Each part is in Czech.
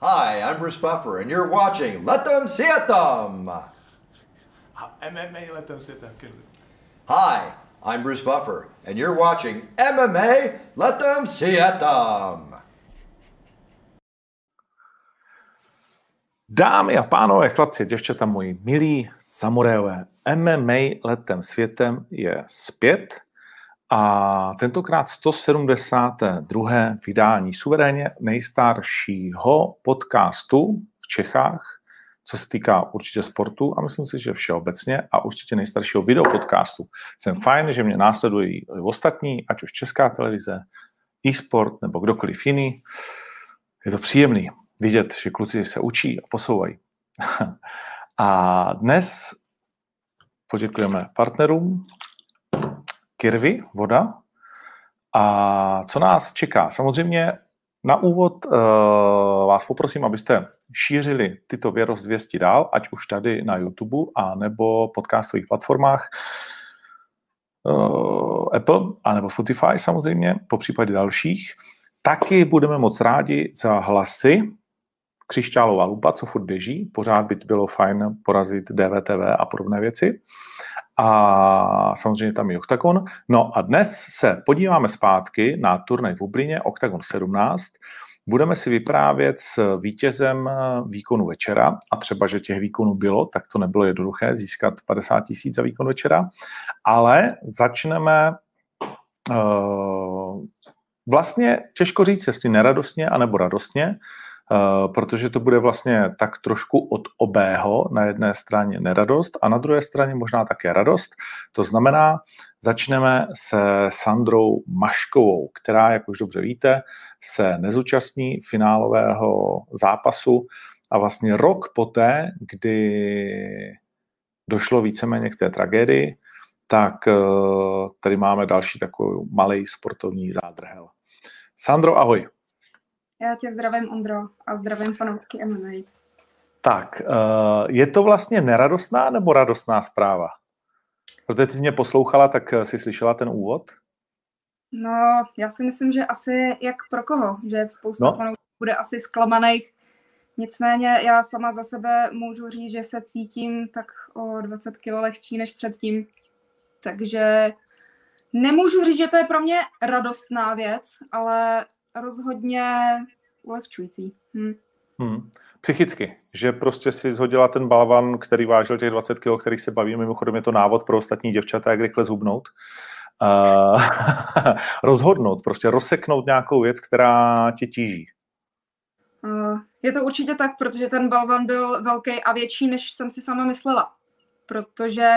Hi, I'm Bruce Buffer, and you're watching Let Them See It Them. MMA Let Them See It Them. Hi, I'm Bruce Buffer, and you're watching MMA Let Them See It Them. Dámy a pánové, chlapci, děvčata moji milí samurajové, MMA letem světem je zpět a tentokrát 172. vydání suverénně nejstaršího podcastu v Čechách, co se týká určitě sportu a myslím si, že všeobecně a určitě nejstaršího videopodcastu. Jsem fajn, že mě následují ostatní, ať už Česká televize, e-sport nebo kdokoliv jiný. Je to příjemný vidět, že kluci se učí a posouvají. a dnes poděkujeme partnerům Kirvy, voda. A co nás čeká? Samozřejmě na úvod uh, vás poprosím, abyste šířili tyto věrozvěsti dál, ať už tady na YouTube a nebo podcastových platformách uh, Apple a nebo Spotify samozřejmě, po případě dalších. Taky budeme moc rádi za hlasy křišťálová lupa, co furt běží. Pořád by bylo fajn porazit DVTV a podobné věci. A samozřejmě tam je Octagon. No a dnes se podíváme zpátky na turnaj v Ublině, Octagon 17. Budeme si vyprávět s vítězem výkonu večera a třeba, že těch výkonů bylo, tak to nebylo jednoduché získat 50 tisíc za výkon večera, ale začneme uh, vlastně těžko říct, jestli neradostně anebo radostně, Eh, protože to bude vlastně tak trošku od obého, na jedné straně neradost a na druhé straně možná také radost. To znamená, začneme se Sandrou Maškovou, která, jak už dobře víte, se nezúčastní finálového zápasu a vlastně rok poté, kdy došlo víceméně k té tragédii, tak eh, tady máme další takový malý sportovní zádrhel. Sandro, ahoj. Já tě zdravím, Ondro, a zdravím fanoušky MMA. Tak, eh, je to vlastně neradostná nebo radostná zpráva? Protože ty mě poslouchala, tak eh, si slyšela ten úvod? No, já si myslím, že asi jak pro koho, že spousta no. fanoušků bude asi zklamaných. Nicméně já sama za sebe můžu říct, že se cítím tak o 20 kg lehčí než předtím. Takže nemůžu říct, že to je pro mě radostná věc, ale rozhodně ulehčující. Hm. Hmm. Psychicky, že prostě si zhodila ten balvan, který vážil těch 20 kg, který se baví, mimochodem je to návod pro ostatní děvčata, jak rychle zhubnout. Uh, rozhodnout, prostě rozseknout nějakou věc, která tě tíží. Uh, je to určitě tak, protože ten balvan byl velký a větší, než jsem si sama myslela. Protože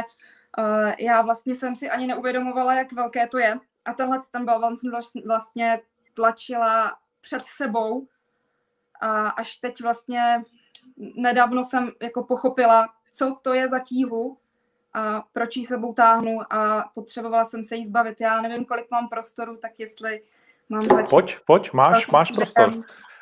uh, já vlastně jsem si ani neuvědomovala, jak velké to je. A tenhle ten balvan jsem vlastně tlačila před sebou a až teď vlastně nedávno jsem jako pochopila, co to je za tíhu a proč ji sebou táhnu a potřebovala jsem se jí zbavit. Já nevím, kolik mám prostoru, tak jestli mám začít. Pojď, pojď, máš, máš prostor.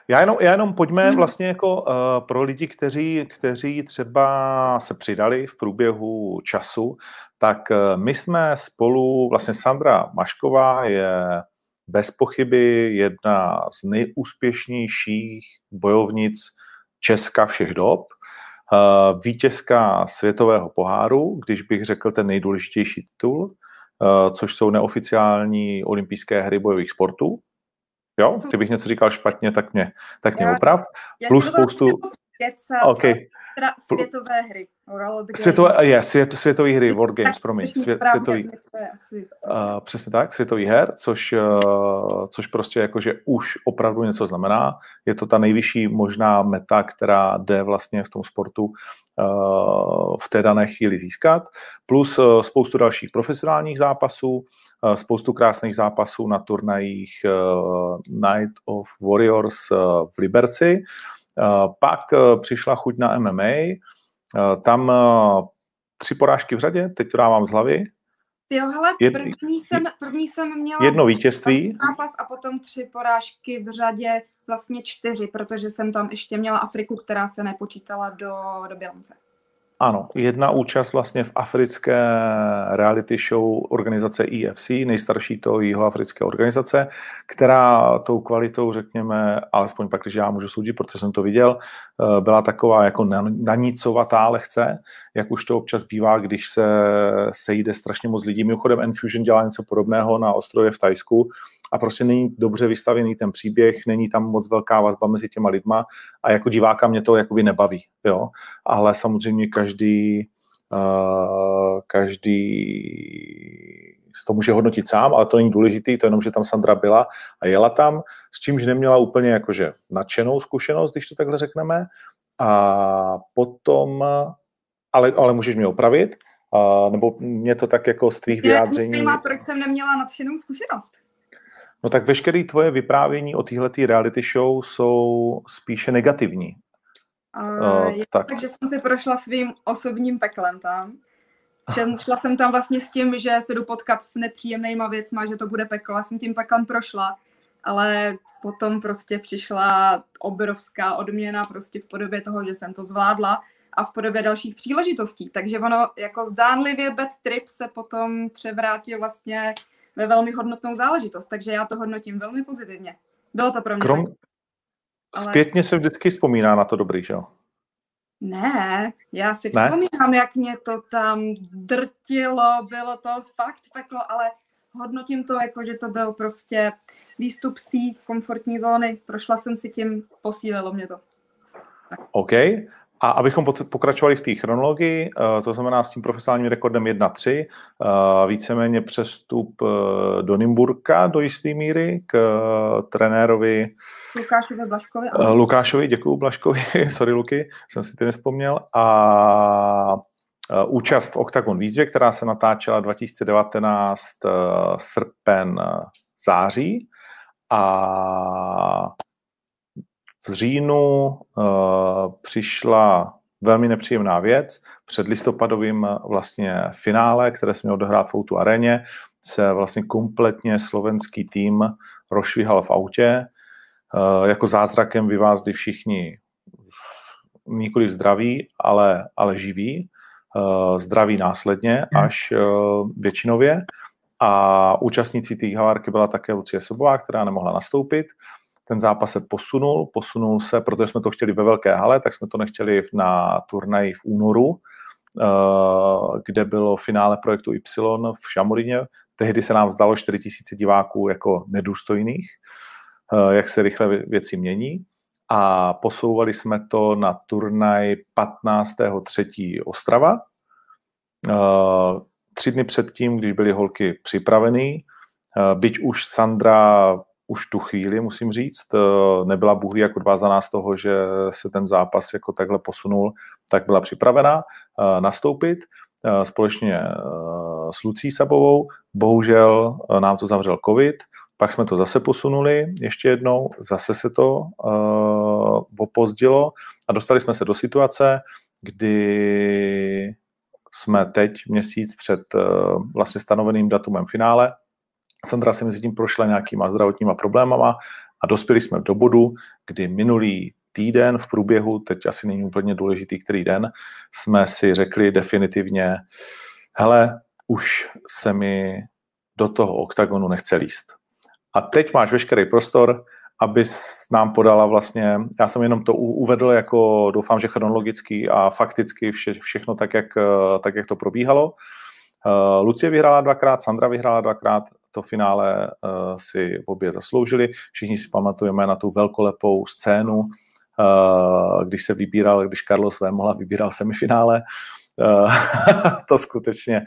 Já jenom, já jenom pojďme hmm. vlastně jako uh, pro lidi, kteří, kteří třeba se přidali v průběhu času, tak uh, my jsme spolu, vlastně Sandra Mašková je bez pochyby jedna z nejúspěšnějších bojovnic Česka všech dob, eh, vítězka světového poháru, když bych řekl ten nejdůležitější titul, eh, což jsou neoficiální olympijské hry bojových sportů. Jo, kdybych něco říkal špatně, tak mě, tak mě oprav. Plus spoustu... Okay. Teda světové hry. Světové, je, svět, světové hry, World Games, promiň. Svět, světový, uh, přesně tak, světový her, což, uh, což prostě jakože už opravdu něco znamená. Je to ta nejvyšší možná meta, která jde vlastně v tom sportu uh, v té dané chvíli získat. Plus uh, spoustu dalších profesionálních zápasů, uh, spoustu krásných zápasů na turnajích uh, Night of Warriors uh, v Liberci. Eh, pak eh, přišla chuť na MMA, eh, tam tři porážky v řadě, teď to dávám z hlavy. Jo, hele, první jsem, první jsem měla jedno vítězství. zápas a potom tři porážky v řadě, vlastně čtyři, protože jsem tam ještě měla Afriku, která se nepočítala do, do bilance. Ano, jedna účast vlastně v africké reality show organizace EFC, nejstarší to jihoafrické organizace, která tou kvalitou, řekněme, alespoň pak, když já můžu soudit, protože jsem to viděl, eh, byla taková jako nanícovatá lehce, jak už to občas bývá, když se sejde strašně moc lidí. Mimochodem Enfusion dělá něco podobného na ostrově v Tajsku, a prostě není dobře vystavený ten příběh, není tam moc velká vazba mezi těma lidma a jako diváka mě to jakoby nebaví, jo. Ale samozřejmě každý, uh, každý to může hodnotit sám, ale to není důležité, to jenom, že tam Sandra byla a jela tam, s čímž neměla úplně jakože nadšenou zkušenost, když to takhle řekneme. A potom, ale, ale můžeš mě opravit, uh, nebo mě to tak jako z tvých vyjádření... Mě proč jsem neměla nadšenou zkušenost. No tak veškeré tvoje vyprávění o téhleté reality show jsou spíše negativní. Uh, uh, tak. Takže jsem si prošla svým osobním peklem tam. Šla jsem tam vlastně s tím, že se jdu potkat s nepříjemnýma věcma, že to bude peklo. Já jsem tím peklem prošla, ale potom prostě přišla obrovská odměna prostě v podobě toho, že jsem to zvládla a v podobě dalších příležitostí. Takže ono jako zdánlivě bad trip se potom převrátil vlastně ve velmi hodnotnou záležitost, takže já to hodnotím velmi pozitivně. Bylo to pro mě. Krom... Ale... Zpětně se vždycky vzpomíná na to dobrý, že jo? Ne, já si ne? vzpomínám, jak mě to tam drtilo, bylo to fakt peklo, ale hodnotím to jako, že to byl prostě výstup z té komfortní zóny. Prošla jsem si tím, posílilo mě to. Tak. OK. A abychom pokračovali v té chronologii, eh, to znamená s tím profesionálním rekordem 1-3, eh, víceméně přestup eh, do Nymburka do jisté míry k trenérovi Lukášovi Blaškovi. Lukášovi, děkuji Blaškovi, sorry Luky, jsem si ty nespomněl. A účast v Octagon výzvě, která se natáčela 2019 srpen, září. A v říjnu uh, přišla velmi nepříjemná věc. Před listopadovým vlastně finále, které se mělo odehrát v Outu aréně, se vlastně kompletně slovenský tým rozšvihal v autě. Uh, jako zázrakem vyvázli všichni nikoli zdraví, ale, ale živí. Uh, zdraví následně hmm. až uh, většinově. A účastnící té havárky byla také Lucie Sobová, která nemohla nastoupit ten zápas se posunul, posunul se, protože jsme to chtěli ve velké hale, tak jsme to nechtěli na turnaji v únoru, eh, kde bylo finále projektu Y v Šamorině. Tehdy se nám zdalo 4000 diváků jako nedůstojných, eh, jak se rychle věci mění. A posouvali jsme to na turnaj 15.3. Ostrava. Eh, tři dny předtím, když byly holky připravený, byť už Sandra už tu chvíli, musím říct. Eh, nebyla Bůh jako odvázaná z toho, že se ten zápas jako takhle posunul, tak byla připravena eh, nastoupit eh, společně s Lucí Sabovou. Bohužel nám to zavřel covid, pak jsme to zase posunuli ještě jednou, zase se to uh, opozdilo a dostali jsme se do situace, kdy jsme teď měsíc před uh, vlastně stanoveným datumem finále Sandra si mezi tím prošla nějakýma zdravotníma problémama a dospěli jsme do bodu, kdy minulý týden v průběhu, teď asi není úplně důležitý, který den, jsme si řekli definitivně, hele, už se mi do toho oktagonu nechce líst. A teď máš veškerý prostor, aby nám podala vlastně, já jsem jenom to uvedl jako, doufám, že chronologicky a fakticky vše, všechno tak jak, tak, jak to probíhalo. Uh, Lucie vyhrála dvakrát, Sandra vyhrála dvakrát, to finále uh, si v obě zasloužili. Všichni si pamatujeme na tu velkolepou scénu, uh, když se vybíral, když Carlos Vémola vybíral semifinále. Uh, to skutečně,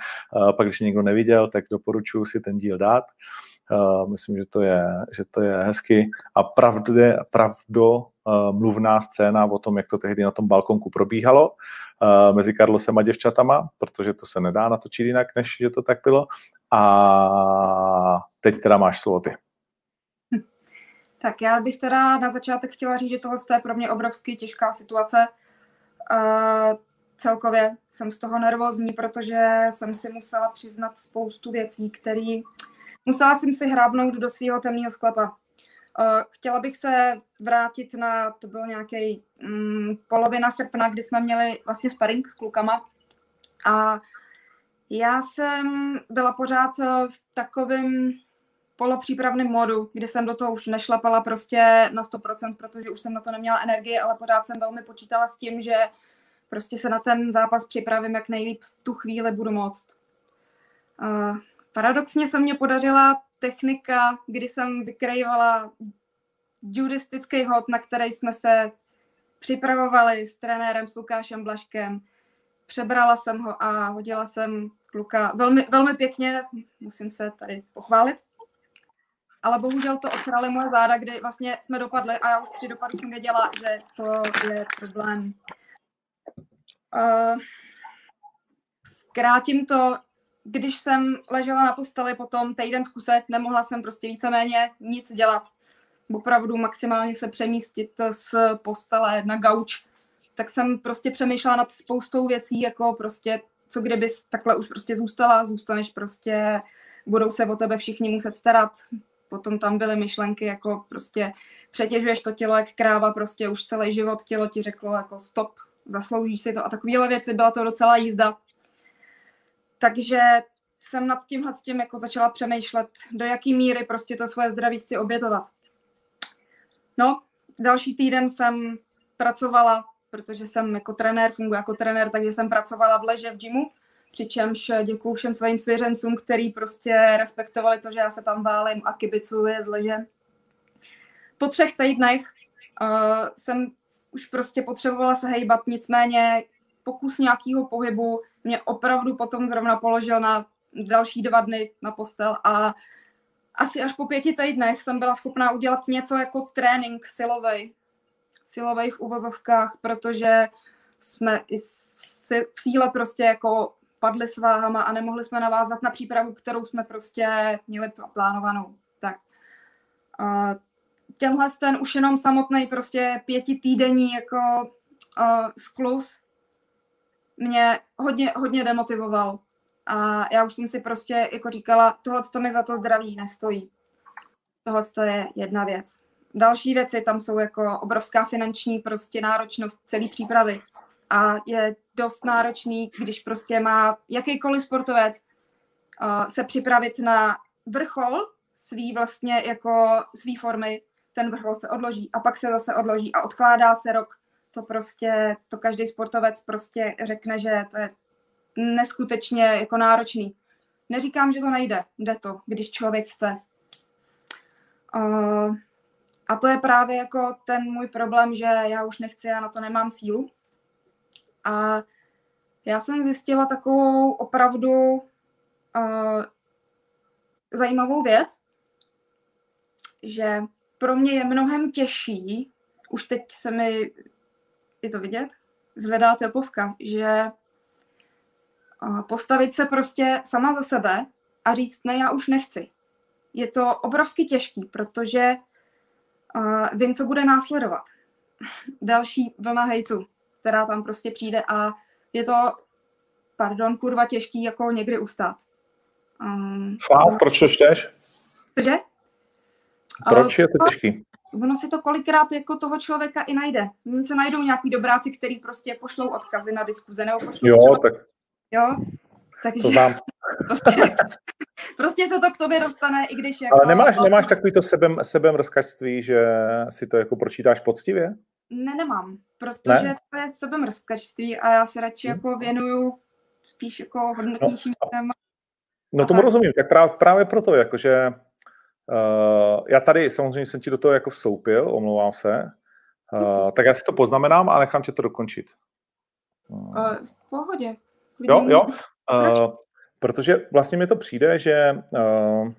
pak když někdo neviděl, tak doporučuji si ten díl dát. Myslím, že to je, že to je hezky. A pravdě, pravdo mluvná scéna o tom, jak to tehdy na tom balkonku probíhalo mezi Carlosem a děvčatama, protože to se nedá natočit jinak, než že to tak bylo. A teď teda máš slovo ty. Tak já bych teda na začátek chtěla říct, že tohle je pro mě obrovsky těžká situace. Uh, celkově jsem z toho nervózní, protože jsem si musela přiznat spoustu věcí, které musela jsem si hrábnout do svého temného sklepa. Uh, chtěla bych se vrátit na, to byl nějaký um, polovina srpna, kdy jsme měli vlastně sparring s klukama A já jsem byla pořád v takovém polopřípravném modu, kdy jsem do toho už nešlapala prostě na 100%, protože už jsem na to neměla energii, ale pořád jsem velmi počítala s tím, že prostě se na ten zápas připravím, jak nejlíp v tu chvíli budu moct. Uh, paradoxně se mě podařila technika, kdy jsem vykrývala judistický hod, na který jsme se připravovali s trenérem, s Lukášem Blaškem. Přebrala jsem ho a hodila jsem kluka velmi, velmi pěkně, musím se tady pochválit. Ale bohužel to otrali moje záda, kdy vlastně jsme dopadli a já už při dopadu jsem věděla, že to je problém. Uh, zkrátím to, když jsem ležela na posteli potom týden v kuse, nemohla jsem prostě víceméně nic dělat. Opravdu maximálně se přemístit z postele na gauč. Tak jsem prostě přemýšlela nad spoustou věcí, jako prostě co kdyby takhle už prostě zůstala, zůstaneš prostě, budou se o tebe všichni muset starat. Potom tam byly myšlenky, jako prostě přetěžuješ to tělo jak kráva, prostě už celý život tělo ti řeklo jako stop, zasloužíš si to a takovéhle věci, byla to docela jízda. Takže jsem nad tímhle s tím jako začala přemýšlet, do jaký míry prostě to svoje zdraví chci obětovat. No, další týden jsem pracovala, protože jsem jako trenér, funguji jako trenér, takže jsem pracovala v leže v gymu, přičemž děkuju všem svým svěřencům, který prostě respektovali to, že já se tam válím a kibicuji z leže. Po třech týdnech uh, jsem už prostě potřebovala se hejbat, nicméně pokus nějakého pohybu mě opravdu potom zrovna položil na další dva dny na postel a asi až po pěti týdnech jsem byla schopná udělat něco jako trénink silovej. Silovej v uvozovkách, protože jsme i v síle prostě jako padli s váhama a nemohli jsme navázat na přípravu, kterou jsme prostě měli plánovanou. Tak. Uh, tenhle ten už jenom samotný prostě pětitýdenní jako uh, sklus mě hodně, hodně demotivoval. A já už jsem si prostě jako říkala, tohle to mi za to zdraví nestojí. Tohle to je jedna věc. Další věci tam jsou jako obrovská finanční prostě náročnost celé přípravy. A je dost náročný, když prostě má jakýkoliv sportovec uh, se připravit na vrchol svý vlastně jako svý formy, ten vrchol se odloží a pak se zase odloží a odkládá se rok. To prostě, to každý sportovec prostě řekne, že to je neskutečně jako náročný. Neříkám, že to nejde, jde to, když člověk chce. Uh, a to je právě jako ten můj problém, že já už nechci, já na to nemám sílu. A já jsem zjistila takovou opravdu uh, zajímavou věc, že pro mě je mnohem těžší, už teď se mi, je to vidět, zvedá tepovka, že postavit se prostě sama za sebe a říct, ne, já už nechci. Je to obrovsky těžký, protože uh, vím, co bude následovat. Další vlna hejtu, která tam prostě přijde a je to, pardon, kurva těžký jako někdy ustát. Um, Fakt? Proč to čteš? Cože? Proč je to těžký? Ono si to kolikrát jako toho člověka i najde. Mně se najdou nějaký dobráci, který prostě pošlou odkazy na diskuze nebo pošlou Jo, třeba... tak Jo, takže... To znám. prostě, prostě se to k tobě dostane, i když jako... Ale nemáš, nemáš takový to sebem, sebem rozkačství, že si to jako pročítáš poctivě? Ne, nemám, protože ne? to je sebemrskačství a já se radši hmm. jako věnuju spíš jako hodnotnějším no, téma. No tomu tak. rozumím, tak právě, právě proto, jakože uh, já tady samozřejmě jsem ti do toho jako vstoupil, omlouvám se, uh, tak já si to poznamenám a nechám tě to dokončit. Uh, v pohodě. Jo, jo. Uh, protože vlastně mi to přijde, že uh,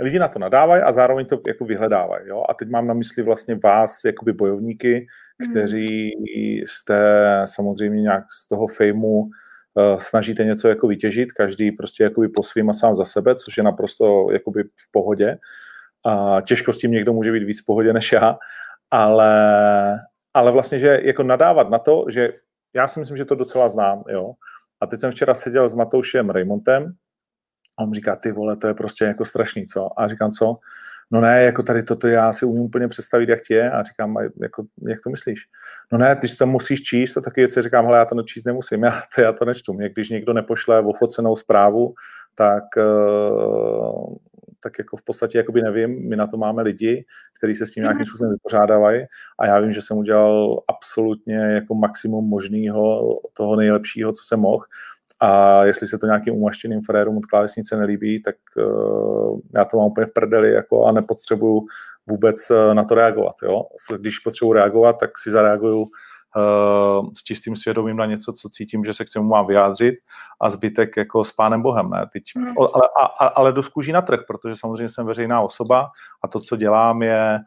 lidi na to nadávají a zároveň to jako vyhledávají. Jo? A teď mám na mysli vlastně vás, jakoby bojovníky, hmm. kteří jste samozřejmě nějak z toho fejmu uh, snažíte něco jako vytěžit, každý prostě jakoby po svým a sám za sebe, což je naprosto jakoby v pohodě. A těžko s tím někdo může být víc v pohodě než já, ale, ale vlastně, že jako nadávat na to, že já si myslím, že to docela znám, jo, a teď jsem včera seděl s Matoušem Raymontem a on říká, ty vole, to je prostě jako strašný, co? A říkám, co? no ne, jako tady toto já si umím úplně představit, jak ti je a říkám, jako, jak to myslíš? No ne, ty to musíš číst a taky věci říkám, hele, já to číst nemusím, já to, já to nečtu. Mě, když někdo nepošle ofocenou zprávu, tak, uh, tak jako v podstatě jakoby nevím, my na to máme lidi, kteří se s tím nějakým způsobem vypořádávají a já vím, že jsem udělal absolutně jako maximum možného, toho nejlepšího, co jsem mohl a jestli se to nějakým umaštěným frérům od klávesnice nelíbí, tak uh, já to mám úplně v prdeli jako, a nepotřebuju vůbec uh, na to reagovat. Jo? Když potřebuji reagovat, tak si zareaguju uh, s čistým svědomím na něco, co cítím, že se k tomu mám vyjádřit a zbytek jako s pánem Bohem. Ne? Teď, mm. ale, a, ale do skůží na trh, protože samozřejmě jsem veřejná osoba a to, co dělám, je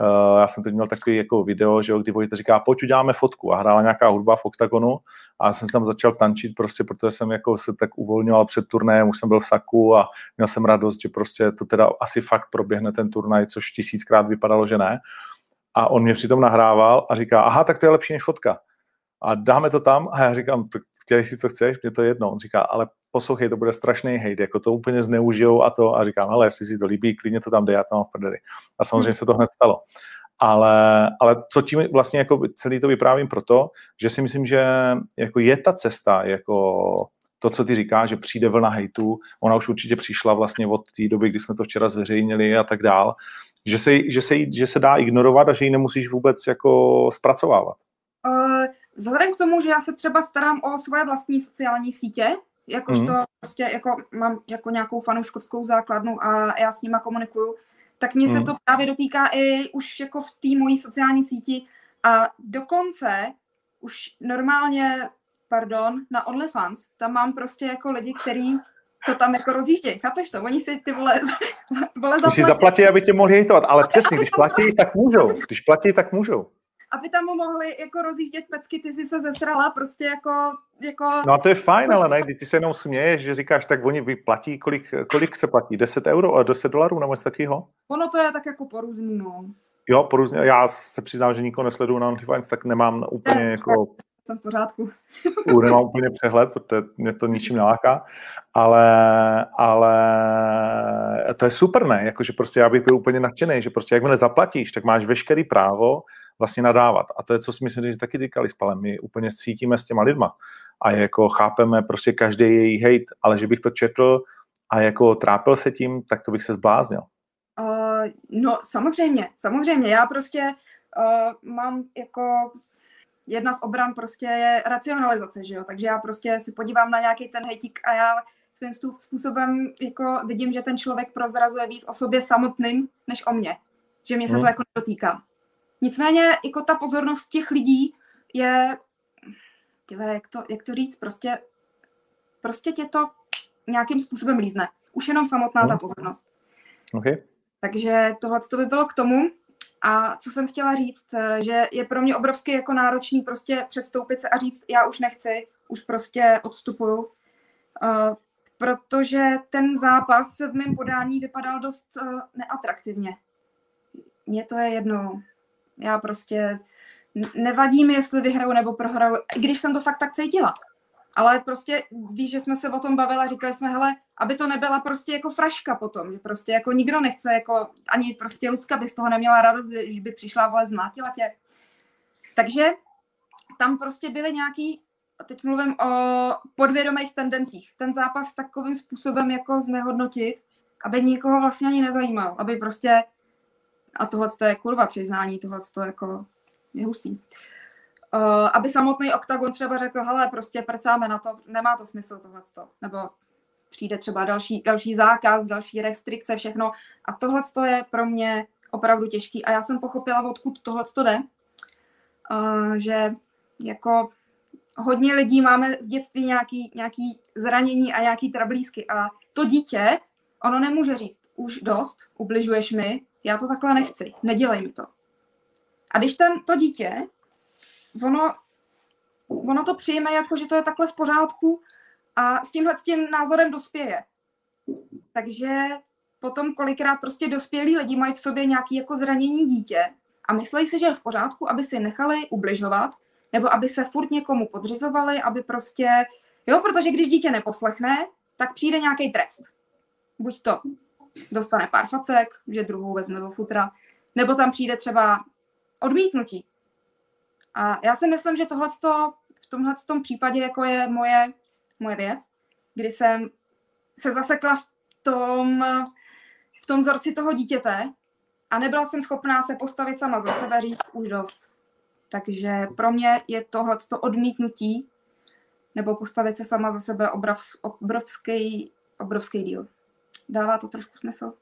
Uh, já jsem teď měl takový jako video, že jo, kdy Vojta říká, pojď uděláme fotku a hrála nějaká hudba v oktagonu a já jsem tam začal tančit prostě, protože jsem jako se tak uvolňoval před turnajem, už jsem byl v saku a měl jsem radost, že prostě to teda asi fakt proběhne ten turnaj, což tisíckrát vypadalo, že ne. A on mě přitom nahrával a říká, aha, tak to je lepší než fotka. A dáme to tam a já říkám, tak chtěli si, co chceš, mě to je jedno. On říká, ale poslouchej, to bude strašný hejt, jako to úplně zneužijou a to a říkám, ale jestli si to líbí, klidně to tam dej, já to mám v prdeli. A samozřejmě hmm. se to hned stalo. Ale, ale co tím vlastně jako celý to vyprávím proto, že si myslím, že jako je ta cesta, jako to, co ty říkáš, že přijde vlna hejtu, ona už určitě přišla vlastně od té doby, kdy jsme to včera zveřejnili a tak dál, že se, že se, že se dá ignorovat a že ji nemusíš vůbec jako zpracovávat. Uh, vzhledem k tomu, že já se třeba starám o svoje vlastní sociální sítě, jakožto mm. prostě jako mám jako nějakou fanouškovskou základnu a já s nima komunikuju, tak mě mm. se mhm. to právě dotýká i už jako v té mojí sociální síti a dokonce už normálně, pardon, na OnlyFans, tam mám prostě jako lidi, kteří to tam jako rozjíždějí, chápeš to? Oni si ty vole, vole zaplatí. Když si zaplatí, aby tě mohli hejtovat, ale přesně, když platí, tak můžou. Když platí, tak můžou aby tam mohli jako rozjíždět pecky, ty jsi se zesrala, prostě jako, jako... No a to je fajn, ale ne, ty se jenom směješ, že říkáš, tak oni vyplatí, kolik, kolik se platí, 10 euro a 10 dolarů nebo něco takového? Ono to je tak jako porůzný, no. Jo, porůzně, já se přiznám, že nikoho nesleduju na OnlyFans, tak nemám úplně ne, jako... Jsem v pořádku. nemám úplně přehled, protože mě to ničím neláká, ale, ale to je super, ne? Jakože prostě já bych byl úplně nadšený, že prostě jakmile zaplatíš, tak máš veškerý právo vlastně nadávat. A to je, co si myslím, že taky říkali s Palem. My úplně cítíme s těma lidma a jako chápeme prostě každý její hate, ale že bych to četl a jako trápil se tím, tak to bych se zbláznil. Uh, no samozřejmě, samozřejmě. Já prostě uh, mám jako jedna z obran prostě je racionalizace, že jo? Takže já prostě si podívám na nějaký ten hejtík a já svým způsobem jako vidím, že ten člověk prozrazuje víc o sobě samotným, než o mně. Že mě se hmm. to jako dotýká. Nicméně jako ta pozornost těch lidí je, tyve, jak, to, jak to říct, prostě, prostě tě to nějakým způsobem lízne. Už jenom samotná ta mhm. pozornost. Okay. Takže tohle to by bylo k tomu. A co jsem chtěla říct, že je pro mě obrovsky jako náročný prostě předstoupit se a říct, já už nechci, už prostě odstupuju. Uh, protože ten zápas v mém podání vypadal dost uh, neatraktivně. Mně to je jedno. Já prostě nevadí mi, jestli vyhraju nebo prohraju, i když jsem to fakt tak cítila. Ale prostě víš, že jsme se o tom bavili a říkali jsme, hele, aby to nebyla prostě jako fraška potom, že prostě jako nikdo nechce, jako ani prostě Lucka by z toho neměla radost, že by přišla, vole, zmátila tě. Takže tam prostě byly nějaký, teď mluvím o podvědomých tendencích, ten zápas takovým způsobem jako znehodnotit, aby nikoho vlastně ani nezajímal, aby prostě a tohle je kurva přiznání, tohle jako je hustý. Uh, aby samotný OKTAGON třeba řekl, hele, prostě prcáme na to, nemá to smysl tohle, nebo přijde třeba další, další zákaz, další restrikce, všechno. A tohle je pro mě opravdu těžký. A já jsem pochopila, odkud tohle jde, uh, že jako hodně lidí máme z dětství nějaký, nějaký zranění a nějaký trablízky a to dítě, ono nemůže říct, už dost, ubližuješ mi, já to takhle nechci, nedělej mi to. A když ten, to dítě, ono, ono to přijme jako, že to je takhle v pořádku a s tímhle s tím názorem dospěje. Takže potom kolikrát prostě dospělí lidi mají v sobě nějaký jako zranění dítě a myslí si, že je v pořádku, aby si nechali ubližovat, nebo aby se furt někomu podřizovali, aby prostě, jo, protože když dítě neposlechne, tak přijde nějaký trest. Buď to dostane pár facek, že druhou vezme do futra, nebo tam přijde třeba odmítnutí. A já si myslím, že tohle v tomhle tom případě jako je moje, moje věc, kdy jsem se zasekla v tom, v tom vzorci toho dítěte a nebyla jsem schopná se postavit sama za sebe, říct už dost. Takže pro mě je tohle odmítnutí nebo postavit se sama za sebe obrov, obrovský, obrovský díl. Dává to trošku smysl?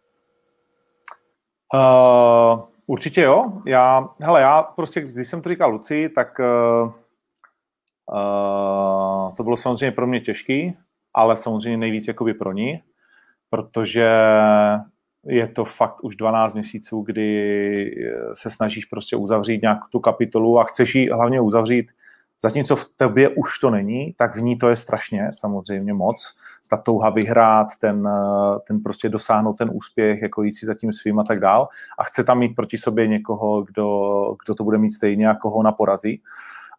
Uh, určitě jo. Já, hele, já prostě, když jsem to říkal Luci, tak uh, uh, to bylo samozřejmě pro mě těžký, ale samozřejmě nejvíc jakoby pro ní, protože je to fakt už 12 měsíců, kdy se snažíš prostě uzavřít nějak tu kapitolu a chceš ji hlavně uzavřít Zatímco v tobě už to není, tak v ní to je strašně, samozřejmě moc. Ta touha vyhrát, ten, ten prostě dosáhnout ten úspěch, jako jít si za tím svým a tak dál. A chce tam mít proti sobě někoho, kdo, kdo to bude mít stejně, jako ho na porazí.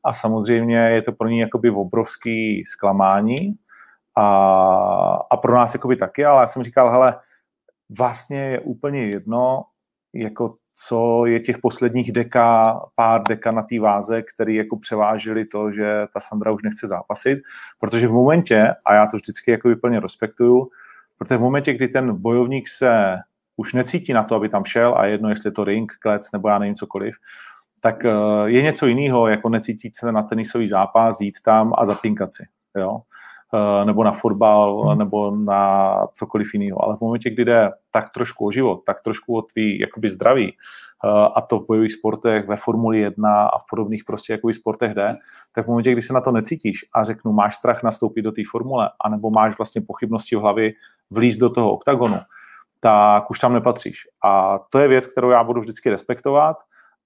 A samozřejmě je to pro ní jakoby obrovský zklamání a, a pro nás jakoby taky, ale já jsem říkal, hele, vlastně je úplně jedno, jako co je těch posledních deka, pár deka na té váze, který jako převážili to, že ta Sandra už nechce zápasit, protože v momentě, a já to vždycky jako plně respektuju, protože v momentě, kdy ten bojovník se už necítí na to, aby tam šel a jedno, jestli je to ring, klec nebo já nevím cokoliv, tak eh, je něco jiného, jako necítit se na tenisový zápas, jít tam a zapinkat si. Jo? Eh, nebo na fotbal, hmm. nebo na cokoliv jiného. Ale v momentě, kdy jde tak trošku o život, tak trošku o tvý jakoby zdraví, eh, a to v bojových sportech, ve Formuli 1 a v podobných prostě jakoby sportech jde, tak v momentě, kdy se na to necítíš a řeknu, máš strach nastoupit do té formule, anebo máš vlastně pochybnosti v hlavě vlíz do toho oktagonu, tak už tam nepatříš. A to je věc, kterou já budu vždycky respektovat,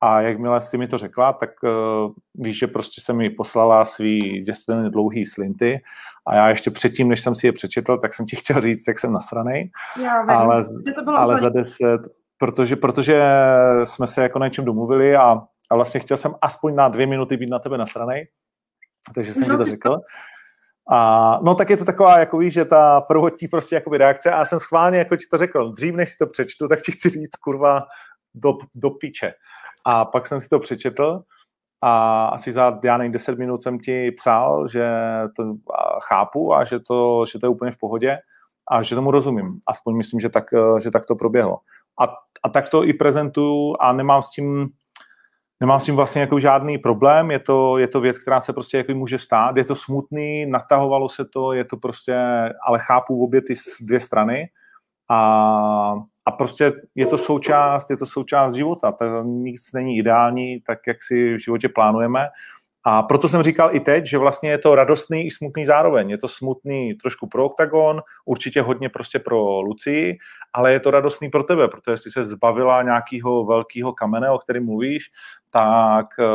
a jakmile si mi to řekla, tak uh, víš, že prostě se mi poslala svý děsně dlouhý slinty a já ještě předtím, než jsem si je přečetl, tak jsem ti chtěl říct, jak jsem nasranej. Já vím, ale, to bylo ale za deset, protože, protože jsme se jako na něčem domluvili a, a vlastně chtěl jsem aspoň na dvě minuty být na tebe nasranej, takže jsem ti to řekl. A no tak je to taková, jako víš, že ta prvotní prostě jakoby reakce a já jsem schválně jako ti to řekl, dřív než si to přečtu, tak ti chci říct, kurva, do, do piče. A pak jsem si to přečetl a asi za, já nevím, 10 minut jsem ti psal, že to chápu a že to, že to je úplně v pohodě a že tomu rozumím. Aspoň myslím, že tak, že tak to proběhlo. A, a tak to i prezentuju a nemám s tím, nemám s tím vlastně jako žádný problém, je to, je to věc, která se prostě jako může stát, je to smutný, natahovalo se to, je to prostě, ale chápu obě ty dvě strany a a prostě je to součást, je to součást života. To nic není ideální, tak jak si v životě plánujeme. A proto jsem říkal i teď, že vlastně je to radostný i smutný zároveň. Je to smutný trošku pro OKTAGON, určitě hodně prostě pro Lucii, ale je to radostný pro tebe, protože jsi se zbavila nějakého velkého kamene, o kterém mluvíš, tak eh,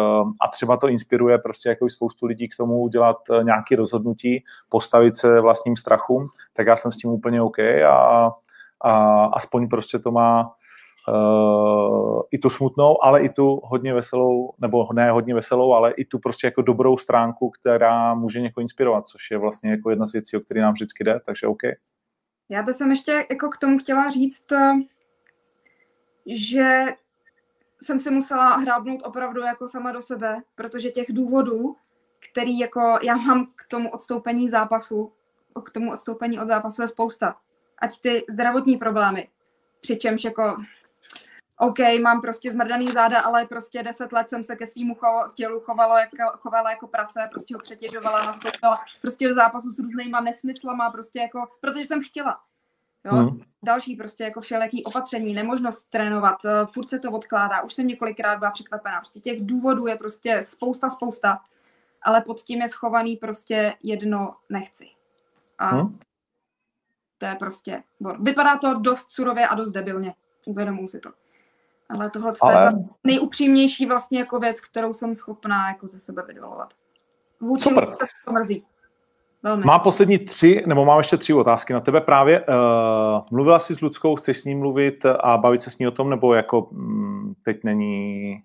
a třeba to inspiruje prostě jako spoustu lidí k tomu udělat eh, nějaké rozhodnutí, postavit se vlastním strachům, tak já jsem s tím úplně OK a a aspoň prostě to má uh, i tu smutnou, ale i tu hodně veselou, nebo ne hodně veselou, ale i tu prostě jako dobrou stránku, která může někoho inspirovat, což je vlastně jako jedna z věcí, o které nám vždycky jde, takže OK. Já bych jsem ještě jako k tomu chtěla říct, eh, že jsem si musela hrábnout opravdu jako sama do sebe, protože těch důvodů, který jako já mám k tomu odstoupení zápasu, k tomu odstoupení od zápasu je spousta ať ty zdravotní problémy. Přičemž jako OK, mám prostě zmrdaný záda, ale prostě deset let jsem se ke svýmu cho- tělu chovalo jako, chovala jako prase, prostě ho přetěžovala, nastoupila prostě do zápasu s různýma nesmyslama, prostě jako, protože jsem chtěla. Jo? Hmm. Další prostě jako všelijaký opatření, nemožnost trénovat, eh, furt se to odkládá, už jsem několikrát byla překvapená, prostě těch důvodů je prostě spousta, spousta, ale pod tím je schovaný prostě jedno nechci. A hmm. To je prostě, vypadá to dost surově a dost debilně, uvědomuji si to. Ale tohle Ale... je ta nejupřímnější vlastně jako věc, kterou jsem schopná jako ze sebe vydolovat. Vůči Super. to mrzí. Velmi. Mám poslední tři, nebo mám ještě tři otázky na tebe právě. Uh, mluvila jsi s Ludskou, chceš s ní mluvit a bavit se s ní o tom, nebo jako mm, teď není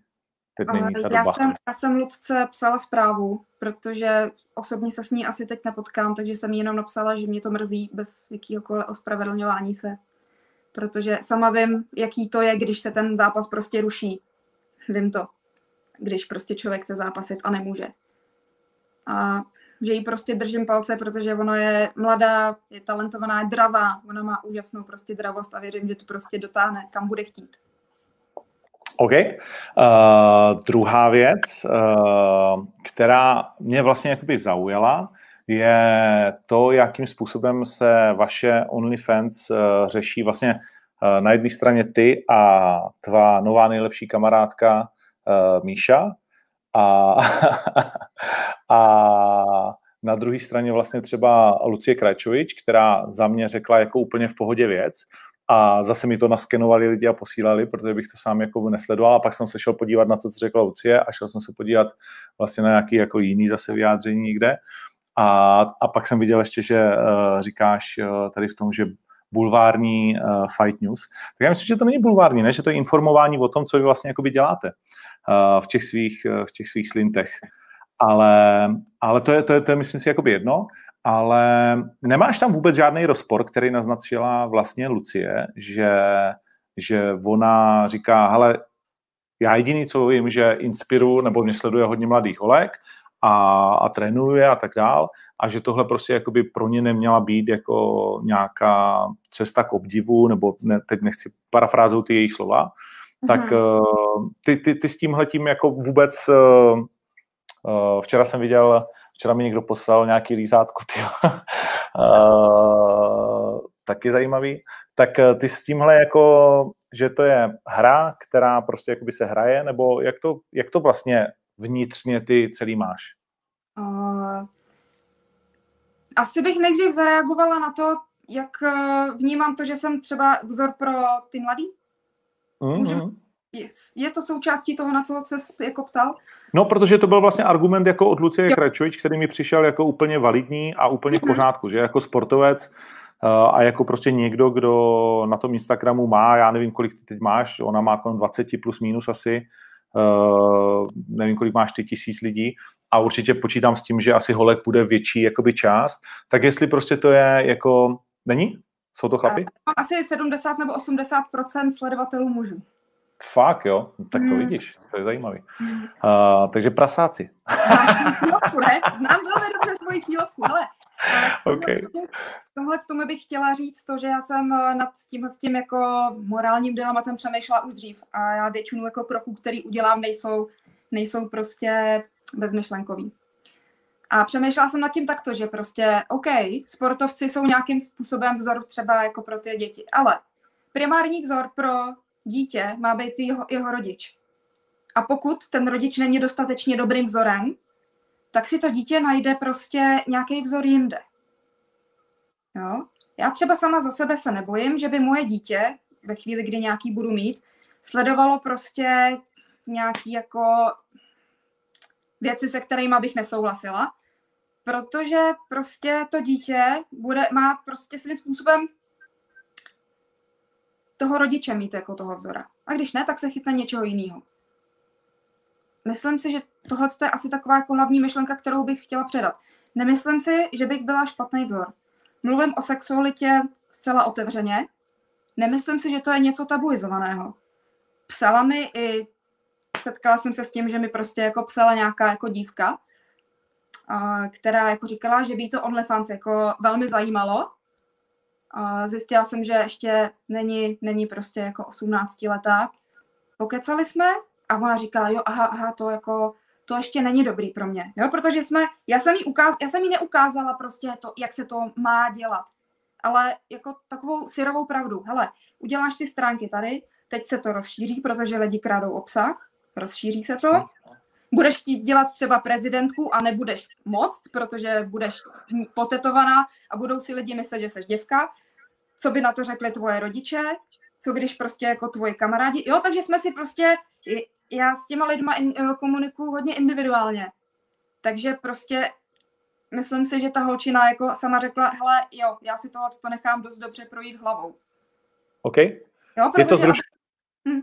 Teď není ta já, jsem, já jsem Ludce psala zprávu, protože osobně se s ní asi teď nepotkám, takže jsem jí jenom napsala, že mě to mrzí bez jakýhokoliv ospravedlňování se. protože sama vím, jaký to je, když se ten zápas prostě ruší. Vím to, když prostě člověk chce zápasit a nemůže. A že jí prostě držím palce, protože ono je mladá, je talentovaná, je dravá, ona má úžasnou prostě dravost a věřím, že to prostě dotáhne, kam bude chtít. OK. Uh, druhá věc, uh, která mě vlastně jakoby zaujala, je to, jakým způsobem se vaše OnlyFans uh, řeší vlastně uh, na jedné straně ty a tvá nová nejlepší kamarádka uh, Míša a, a na druhé straně vlastně třeba Lucie Krajčovič, která za mě řekla jako úplně v pohodě věc, a zase mi to naskenovali lidi a posílali, protože bych to sám jako nesledoval a pak jsem se šel podívat na to, co řekla Lucie a šel jsem se podívat vlastně na nějaký jako jiný zase vyjádření někde a, a pak jsem viděl ještě, že uh, říkáš uh, tady v tom, že bulvární uh, fight news. Tak já myslím, že to není bulvární, ne? že to je informování o tom, co vy vlastně jakoby děláte uh, v těch svých, uh, v těch svých slintech. Ale, ale to, je, to, je, to je, myslím si, jakoby jedno ale nemáš tam vůbec žádný rozpor, který naznačila vlastně Lucie, že, že ona říká, hele, já jediný, co vím, že inspiruju, nebo mě sleduje hodně mladých holek a, a trénuje a tak dál, a že tohle prostě jakoby pro ně neměla být jako nějaká cesta k obdivu, nebo ne, teď nechci parafrázou ty její slova, mm-hmm. tak uh, ty, ty, ty s tímhletím jako vůbec, uh, uh, včera jsem viděl Včera mi někdo poslal nějaký lízátko, uh, taky zajímavý. Tak eh, ty s tímhle jako, že to je hra, která prostě jakoby se hraje, nebo jak to, jak to vlastně vnitřně ty celý máš? Uh, asi bych nejdřív zareagovala na to, jak vnímám to, že jsem třeba vzor pro ty mladý. Mm-hmm. Můžu, je, to součástí toho, na co se jako ptal? No, protože to byl vlastně argument jako od Lucie Kračovič, který mi přišel jako úplně validní a úplně v mhm. pořádku, že jako sportovec uh, a jako prostě někdo, kdo na tom Instagramu má, já nevím, kolik ty teď máš, ona má kolem 20 plus minus asi, uh, nevím, kolik máš ty tisíc lidí a určitě počítám s tím, že asi holek bude větší jakoby část, tak jestli prostě to je jako, není? Jsou to chlapy? Asi 70 nebo 80% sledovatelů mužů. Fakt jo, tak to hmm. vidíš, to je zajímavý. Hmm. Uh, takže prasáci. Znáš cílovku, ne? Znám velmi dobře svoji cílovku, ale okay. tohle s tomu bych chtěla říct to, že já jsem eh, nad tím, s tím jako morálním dilematem přemýšlela už dřív a já většinu jako kroků, který udělám, nejsou, nejsou prostě bezmyšlenkový. A přemýšlela jsem nad tím takto, že prostě, OK, sportovci jsou nějakým způsobem vzor třeba jako pro ty děti, ale primární vzor pro dítě má být jeho, jeho rodič. A pokud ten rodič není dostatečně dobrým vzorem, tak si to dítě najde prostě nějaký vzor jinde. Jo? Já třeba sama za sebe se nebojím, že by moje dítě, ve chvíli, kdy nějaký budu mít, sledovalo prostě nějaký jako věci, se kterými bych nesouhlasila, protože prostě to dítě bude, má prostě svým způsobem toho rodiče mít jako toho vzora. A když ne, tak se chytne něčeho jiného. Myslím si, že tohle je asi taková jako hlavní myšlenka, kterou bych chtěla předat. Nemyslím si, že bych byla špatný vzor. Mluvím o sexualitě zcela otevřeně. Nemyslím si, že to je něco tabuizovaného. Psala mi i, setkala jsem se s tím, že mi prostě jako psala nějaká jako dívka, která jako říkala, že by to OnlyFans jako velmi zajímalo, zjistila jsem, že ještě není, není prostě jako 18 letá. Pokecali jsme a ona říkala, jo, aha, aha, to jako, to ještě není dobrý pro mě, jo, protože jsme, já jsem jí, ukáz, já jsem jí neukázala prostě to, jak se to má dělat, ale jako takovou syrovou pravdu, hele, uděláš si stránky tady, teď se to rozšíří, protože lidi krádou obsah, rozšíří se to, budeš chtít dělat třeba prezidentku a nebudeš moc, protože budeš potetovaná a budou si lidi myslet, že jsi děvka, co by na to řekli tvoje rodiče, co když prostě jako tvoji kamarádi, jo, takže jsme si prostě, já s těma lidma in, eh, komunikuju hodně individuálně, takže prostě myslím si, že ta holčina jako sama řekla, hele, jo, já si tohle to nechám dost dobře projít hlavou. OK. Jo, je to zruš... hm.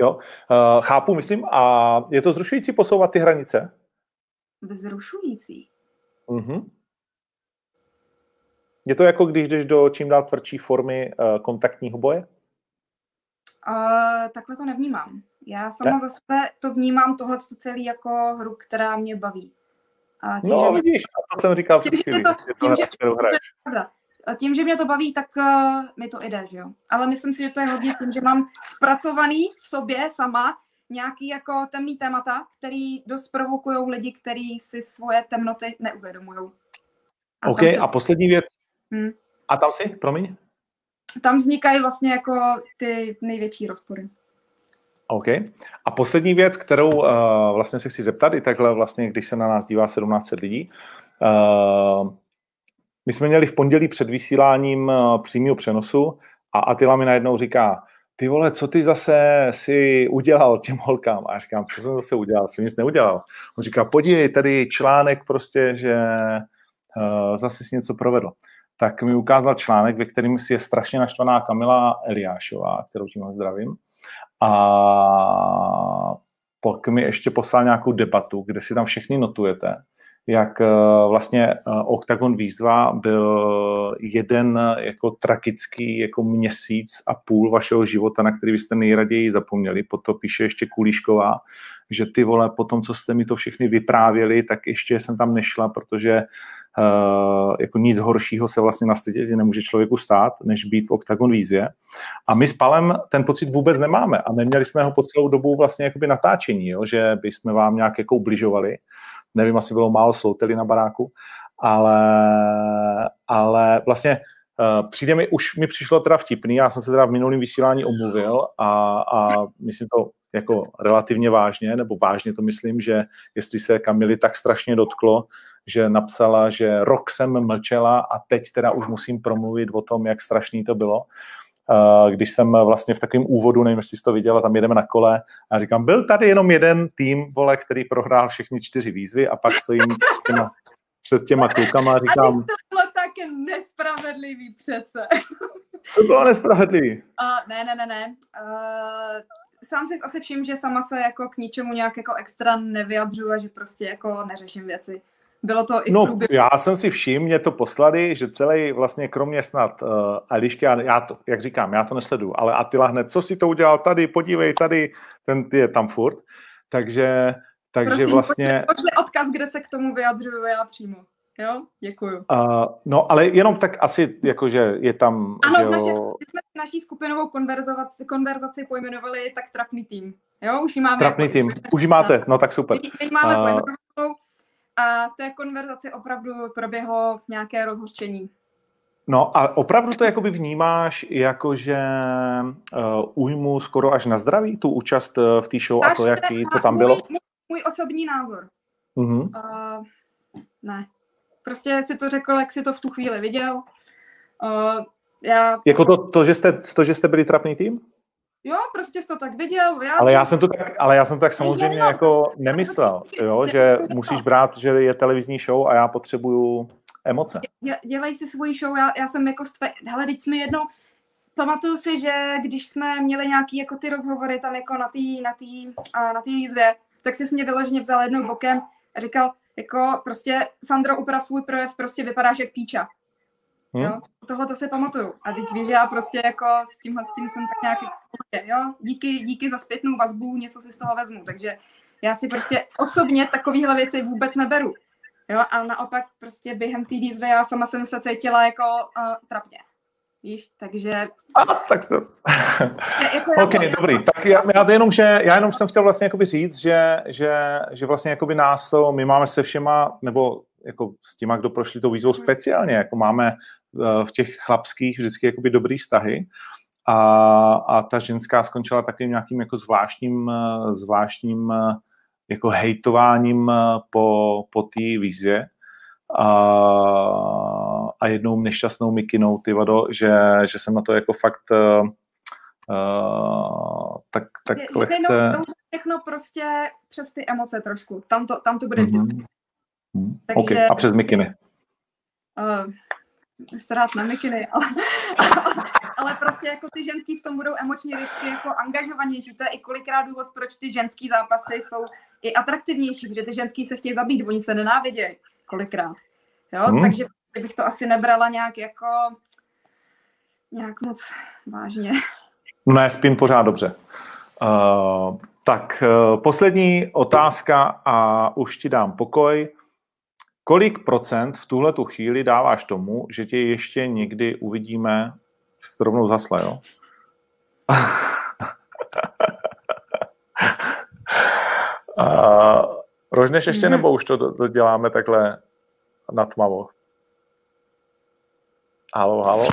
Jo, uh, chápu, myslím. A je to zrušující posouvat ty hranice? Vzrušující. Mhm. Je to jako když jdeš do čím dál tvrdší formy uh, kontaktního boje? Uh, takhle to nevnímám. Já sama ne? za sebe to vnímám tohle celý jako hru, která mě baví. A tím, no, že vidíš, a to jsem říkal před chvílí, to, tím, že, kterou hraješ. A tím, že mě to baví, tak uh, mi to jde, že jo. Ale myslím si, že to je hodně tím, že mám zpracovaný v sobě sama nějaký jako temný témata, který dost provokují lidi, kteří si svoje temnoty neuvědomují. A OK, a poslední věc. Hmm. A tam si, promiň? Tam vznikají vlastně jako ty největší rozpory. OK. A poslední věc, kterou uh, vlastně se chci zeptat, i takhle vlastně, když se na nás dívá 1700 lidí. Uh, my jsme měli v pondělí před vysíláním uh, přímého přenosu a Atila mi najednou říká, ty vole, co ty zase si udělal těm holkám? A já říkám, co jsem zase udělal? Jsem nic neudělal. On říká, podívej, tady článek prostě, že uh, zase si něco provedl. Tak mi ukázal článek, ve kterém si je strašně naštvaná Kamila Eliášová, kterou tím zdravím. A pak mi ještě poslal nějakou debatu, kde si tam všechny notujete jak eh, vlastně eh, Octagon výzva byl jeden jako tragický jako měsíc a půl vašeho života, na který byste nejraději zapomněli. Potom píše ještě Kulíšková, že ty vole, po tom, co jste mi to všechny vyprávěli, tak ještě jsem tam nešla, protože jako nic horšího se vlastně na světě nemůže člověku stát, než být v Octagon výzvě. A my s Palem ten pocit vůbec nemáme a neměli jsme ho po celou dobu vlastně jakoby natáčení, jo, že bychom vám nějak jako ubližovali nevím, asi bylo málo slouteli na baráku, ale, ale vlastně uh, přijde mi, už mi přišlo teda vtipný, já jsem se teda v minulém vysílání omluvil a, a myslím to jako relativně vážně, nebo vážně to myslím, že jestli se Kamily tak strašně dotklo, že napsala, že rok jsem mlčela a teď teda už musím promluvit o tom, jak strašný to bylo, když jsem vlastně v takovém úvodu, nevím, jestli jsi to viděla, tam jedeme na kole a říkám, byl tady jenom jeden tým, vole, který prohrál všechny čtyři výzvy a pak stojím těma, před těma klukama a říkám... A to bylo tak nespravedlivý přece. Co bylo nespravedlivý? Uh, ne, ne, ne, ne. Uh, sám si asi všim, že sama se jako k ničemu nějak jako extra nevyjadřuju a že prostě jako neřeším věci. Bylo to i v no, průběhu. já jsem si všiml, mě to poslali, že celý vlastně kromě snad uh, Elišky, já, já to, jak říkám, já to nesledu, ale Atila hned, co si to udělal tady, podívej tady, ten je tam furt. Takže, takže Prosím, vlastně... Prosím, odkaz, kde se k tomu vyjadřuju já přímo. Jo, děkuju. Uh, no, ale jenom tak asi, jakože je tam... Ano, že naše, my jsme naší skupinovou konverzaci, konverzaci pojmenovali tak trapný tým. Jo, už ji máme. Trapný jako, tým, už ji máte, no tak super. My, my máme uh, pojmenovanou a v té konverzaci opravdu proběhlo nějaké rozhořčení. No a opravdu to jakoby vnímáš jako, že uh, újmu skoro až na zdraví, tu účast uh, v té show až a to, jaký to tam bylo? Můj, můj osobní názor. Uh-huh. Uh, ne. Prostě si to řekl, jak si to v tu chvíli viděl. Uh, já... Jako to, to, že jste, to, že jste byli trapný tým? Jo, prostě jsi to tak viděl. Já ale já jsem to tak, ale já jsem to tak samozřejmě jo, jako nemyslel, jo, že musíš brát, že je televizní show a já potřebuju emoce. Dě, dělej si svůj show, já, já jsem jako stve... hele, teď jsme jednou, pamatuju si, že když jsme měli nějaký jako ty rozhovory tam jako na té na tý, na tý výzvě, tak si mě vyloženě vzal jednou bokem a říkal, jako prostě Sandro, uprav svůj projev, prostě vypadáš jak píča. Hmm? Jo? Tohle to si pamatuju. A teď víš, že já prostě jako s tímhle s tím jsem tak nějak jo, díky, díky za zpětnou vazbu, něco si z toho vezmu. Takže já si prostě osobně takovéhle věci vůbec neberu. Jo, ale naopak prostě během té výzvy já sama jsem se cítila jako uh, trapně. Víš, takže... A, tak to... jako OK, jako, dobrý. Tak já, já, jenom, že, já jenom jsem chtěl vlastně jakoby říct, že, že, že vlastně jakoby nás to, my máme se všema, nebo jako s těma, kdo prošli tou výzvou speciálně, jako máme v těch chlapských vždycky jakoby dobrý vztahy a, a ta ženská skončila takovým nějakým jako zvláštním, eh, zvláštním eh, jako hejtováním po, po té výzvě a, a jednou nešťastnou mikinou, ty vado, že, že jsem na to jako fakt uh, tak, tak že, lehce... Že všechno prostě přes ty emoce trošku. Tam to, tam to bude mm-hmm. vždycky. Hmm. Takže, okay. A přes mikiny? Uh, rád na mikiny, ale, ale prostě jako ty ženský v tom budou emočně vždycky jako angažovanější. To je i kolikrát důvod, proč ty ženský zápasy jsou i atraktivnější, protože ty ženský se chtějí zabít, oni se nenávidějí kolikrát. Jo? Hmm. Takže bych to asi nebrala nějak jako nějak moc vážně. Ne, spím pořád dobře. Uh, tak, uh, poslední otázka a už ti dám pokoj. Kolik procent v tuhle tu chvíli dáváš tomu, že tě ještě někdy uvidíme, jste rovnou zasle, jo? uh, rožneš ještě, nebo už to, to děláme takhle natmavo? Halo, halo.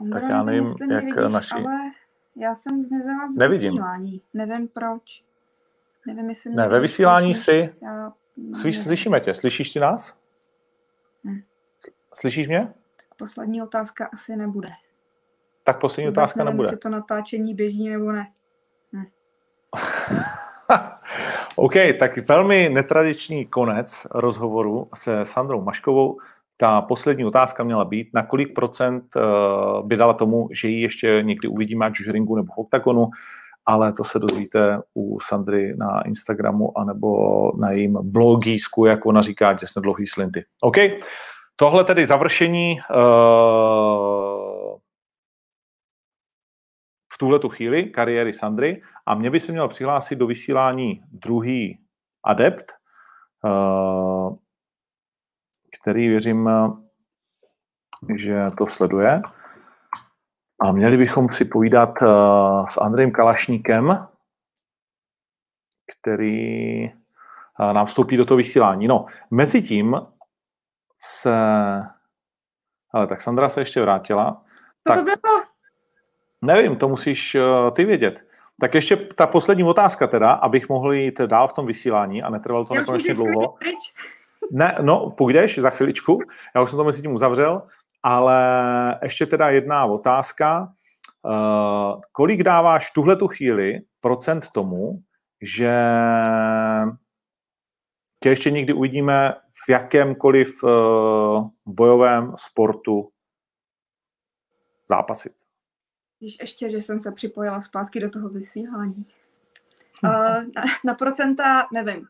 Ondro, Tak já nevím, jak naši- Ale já jsem zmizela z Nevidím. vysílání. Nevím proč. Nevím, jestli Ne, ve vysílání slyšíš. Já Slyš, slyšíme tě, slyšíš ty nás? Hm. Slyšíš mě? Poslední otázka asi nebude. Tak poslední Vůbec otázka nevím, nebude. jestli to natáčení běží nebo ne. OK, tak velmi netradiční konec rozhovoru se Sandrou Maškovou. Ta poslední otázka měla být, na kolik procent eh, by dala tomu, že ji ještě někdy uvidíme, ať už v ringu nebo v oktagonu, ale to se dozvíte u Sandry na Instagramu anebo na jejím blogísku, jak ona říká, těsně dlouhý slinty. OK, tohle tedy završení uh, v tuhle tu chvíli kariéry Sandry a mě by se měl přihlásit do vysílání druhý adept, eh, který věřím, že to sleduje. A měli bychom si povídat eh, s Andrejem Kalašníkem, který eh, nám vstoupí do toho vysílání. No, mezi tím se... Ale tak Sandra se ještě vrátila. Co Tak. to bylo? Nevím, to musíš uh, ty vědět. Tak ještě ta poslední otázka teda, abych mohl jít dál v tom vysílání a netrvalo to nekonečně dlouho. Ne, no, půjdeš za chviličku, já už jsem to mezi tím uzavřel, ale ještě teda jedna otázka. Uh, kolik dáváš v tuhle tu chvíli procent tomu, že tě ještě někdy uvidíme v jakémkoliv uh, bojovém sportu zápasit? Víš, ještě, že jsem se připojila zpátky do toho vysílání. Uh, na, na procenta nevím.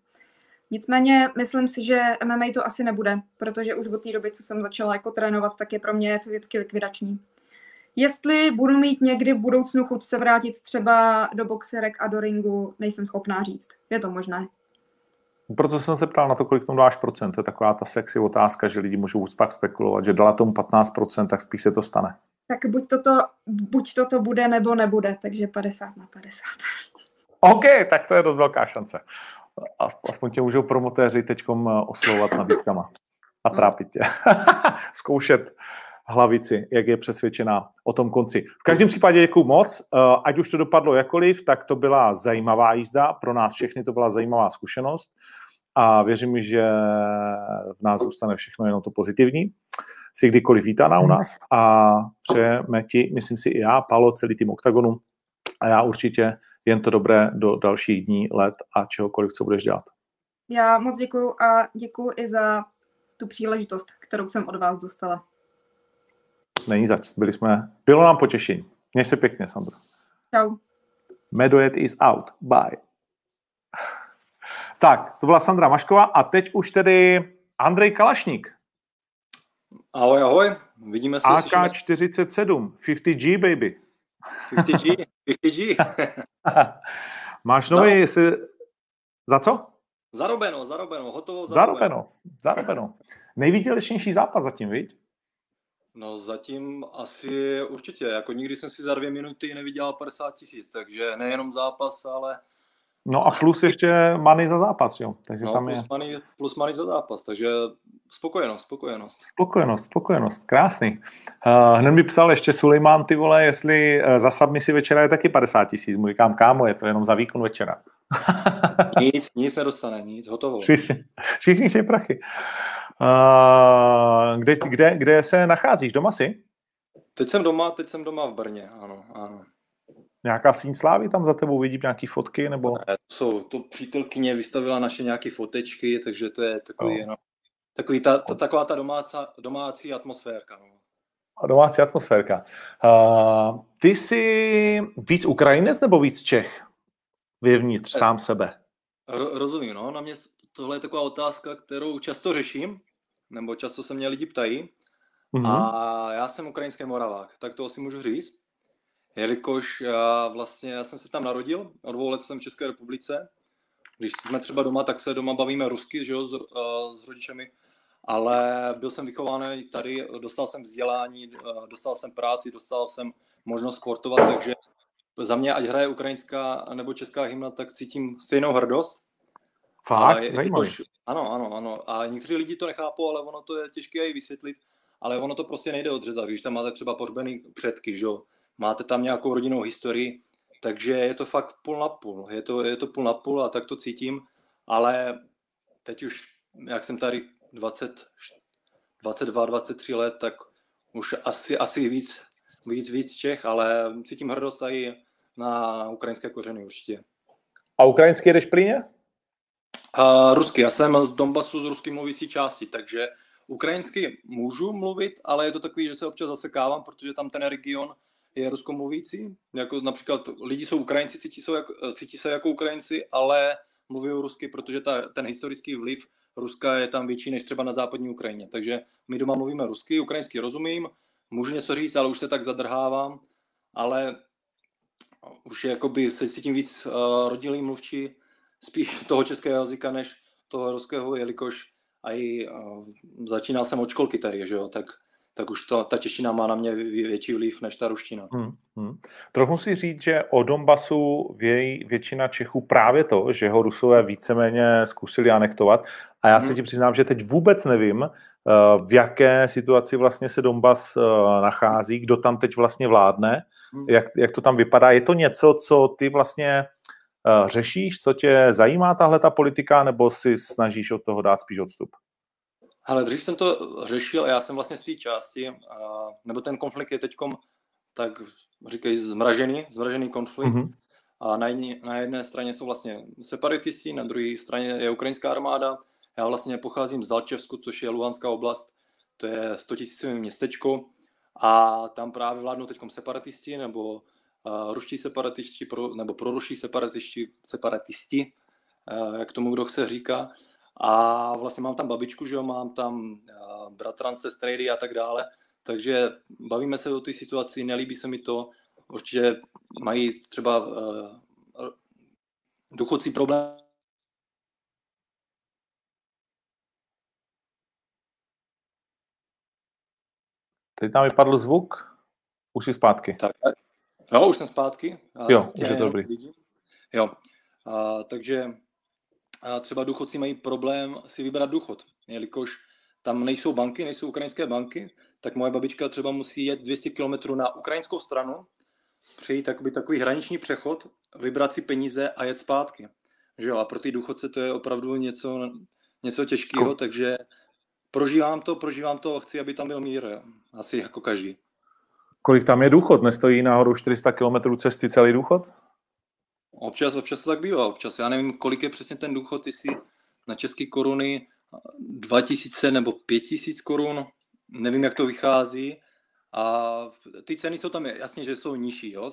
Nicméně myslím si, že MMA to asi nebude, protože už od té doby, co jsem začala jako trénovat, tak je pro mě fyzicky likvidační. Jestli budu mít někdy v budoucnu chuť se vrátit třeba do boxerek a do ringu, nejsem schopná říct. Je to možné. Proto jsem se ptal na to, kolik tomu dáš procent. To je taková ta sexy otázka, že lidi můžou pak spekulovat, že dala tomu 15%, tak spíš se to stane. Tak buď toto, buď toto bude, nebo nebude, takže 50 na 50. OK, tak to je dost velká šance. A aspoň tě můžou promotéři teď oslovovat s nabídkama a trápit tě. Zkoušet hlavici, jak je přesvědčená o tom konci. V každém případě děkuji moc. Eh, Ať už to dopadlo jakoliv, tak to byla zajímavá jízda. Pro nás všechny to byla zajímavá zkušenost a věřím, že v nás zůstane všechno jenom to pozitivní. Si kdykoliv vítaná u nás a přejeme ti, myslím si i já, Palo, celý tým OKTAGONu a já určitě jen to dobré do dalších dní, let a čehokoliv, co budeš dělat. Já moc děkuju a děkuju i za tu příležitost, kterou jsem od vás dostala. Není zač, byli jsme, bylo nám potěšení. Měj se pěkně, Sandro. Čau. Medojet is out. Bye. Tak, to byla Sandra Mašková a teď už tedy Andrej Kalašník. Ahoj, ahoj. Vidíme se, slyšíme se. AK-47, 50G, baby. 50G, 50G. Máš nový, jestli... Za co? Zarobeno, zarobeno, hotovo, Zarobeno. Zarobeno. Nejvýdělečnější zápas zatím, viď? No zatím asi určitě, jako nikdy jsem si za dvě minuty nevydělal 50 tisíc, takže nejenom zápas, ale No a plus ještě money za zápas, jo. Takže no, tam je plus, money, plus money za zápas, takže spokojenost, spokojenost. spokojenost, spokojenost. Krásný. Uh, hned mi psal ještě Sulejmán, ty vole, jestli uh, za submisi večera je taky 50 tisíc. Mu říkám, kámo, je to jenom za výkon večera. Nic, nic nedostane, nic, hotovo. Všichni, všichni chtějí prachy. Uh, kde, kde, kde se nacházíš? Doma si? Teď jsem doma, teď jsem doma v Brně, ano, ano. Nějaká síň slávy tam za tebou vidím nějaký fotky? Nebo... Ne, to jsou, to přítelkyně vystavila naše nějaké fotečky, takže to je takový, No. no. takový ta, ta, taková ta domácí, domácí atmosférka. No. A domácí atmosférka. Uh, ty jsi víc Ukrajinec nebo víc Čech? Vevnitř, sám sebe. Ro, rozumím, no, na mě, tohle je taková otázka, kterou často řeším, nebo často se mě lidi ptají. Mhm. A já jsem ukrajinský Moravák, tak to asi můžu říct. Jelikož já vlastně, já jsem se tam narodil, od dvou let jsem v České republice. Když jsme třeba doma, tak se doma bavíme rusky, že jo, s, uh, s rodičemi. Ale byl jsem vychovaný tady, dostal jsem vzdělání, uh, dostal jsem práci, dostal jsem možnost sportovat, takže za mě, ať hraje ukrajinská nebo česká hymna, tak cítím stejnou hrdost. Fakt? Je- jakož- ano, ano, ano. A někteří lidi to nechápou, ale ono to je těžké i vysvětlit. Ale ono to prostě nejde odřezat. Když tam máte třeba pohřbený předky, že jo? Máte tam nějakou rodinnou historii, takže je to fakt půl na půl. Je to, je to půl na půl a tak to cítím. Ale teď už, jak jsem tady 20, 22, 23 let, tak už asi, asi víc, víc, víc Čech, ale cítím hrdost tady na ukrajinské kořeny určitě. A ukrajinsky jedeš plíně? Uh, rusky, já jsem z Donbasu z rusky mluvící části, takže ukrajinsky můžu mluvit, ale je to takový, že se občas zasekávám, protože tam ten region je ruskomluvící. Jako například lidi jsou Ukrajinci, cítí se, jako, cítí se jako Ukrajinci, ale mluví rusky, protože ta, ten historický vliv Ruska je tam větší než třeba na západní Ukrajině. Takže my doma mluvíme rusky, ukrajinsky rozumím, můžu něco říct, ale už se tak zadrhávám, ale už jakoby se cítím víc uh, rodilý mluvčí spíš toho českého jazyka, než toho ruského, jelikož i uh, začínal jsem od školky tady, že jo, tak, tak už to, ta čeština má na mě vě- větší vliv než ta ruština. Hmm, hmm. Trochu si říct, že o Donbasu vějí většina Čechů právě to, že ho Rusové víceméně zkusili anektovat. A já se Mhm. ti přiznám, že teď vůbec nevím, eh, v jaké situaci vlastně se Donbas eh, nachází, kdo tam teď vlastně vládne, Hmm. jak, jak to tam vypadá. Je to něco, co ty vlastně eh, řešíš, co tě zajímá tahle ta politika, nebo si snažíš od toho dát spíš odstup? Ale dřív jsem to řešil a já jsem vlastně z té části, a, nebo ten konflikt je teďkom tak říkají zmražený, zmražený konflikt. Mhm. A na jedné, na jedné straně jsou vlastně separatisti, na druhé straně je ukrajinská armáda. Já vlastně pocházím z Zalčevsku, což je Luhanská oblast, to je 100 000 městečko a tam právě vládnou teď separatisti nebo uh, ruští separatisti, pro, nebo proruští separatisti, separatisti, uh, jak tomu kdo chce říká. A vlastně mám tam babičku, že jo, mám tam uh, bratrance, strejdy a tak dále. Takže bavíme se o té situaci, nelíbí se mi to. Určitě mají třeba uh, důchodci problém Teď nám vypadl zvuk, už si zpátky. Tak, jo, už jsem zpátky. Jo, už je to dobrý. Vidím. Jo, a, takže třeba důchodci mají problém si vybrat důchod, jelikož tam nejsou banky, nejsou ukrajinské banky, tak moje babička třeba musí jet 200 km na ukrajinskou stranu, přejít takový, takový hraniční přechod, vybrat si peníze a jet zpátky. Že jo, a pro ty důchodce to je opravdu něco, něco těžkého, takže prožívám to, prožívám to a chci, aby tam byl mír, jo. asi jako každý. Kolik tam je důchod? Nestojí náhodou 400 km cesty celý důchod? Občas, občas to tak bývá, občas. Já nevím, kolik je přesně ten důchod, jestli na české koruny 2000 nebo 5000 korun, nevím, jak to vychází. A ty ceny jsou tam jasně, že jsou nižší. Jo?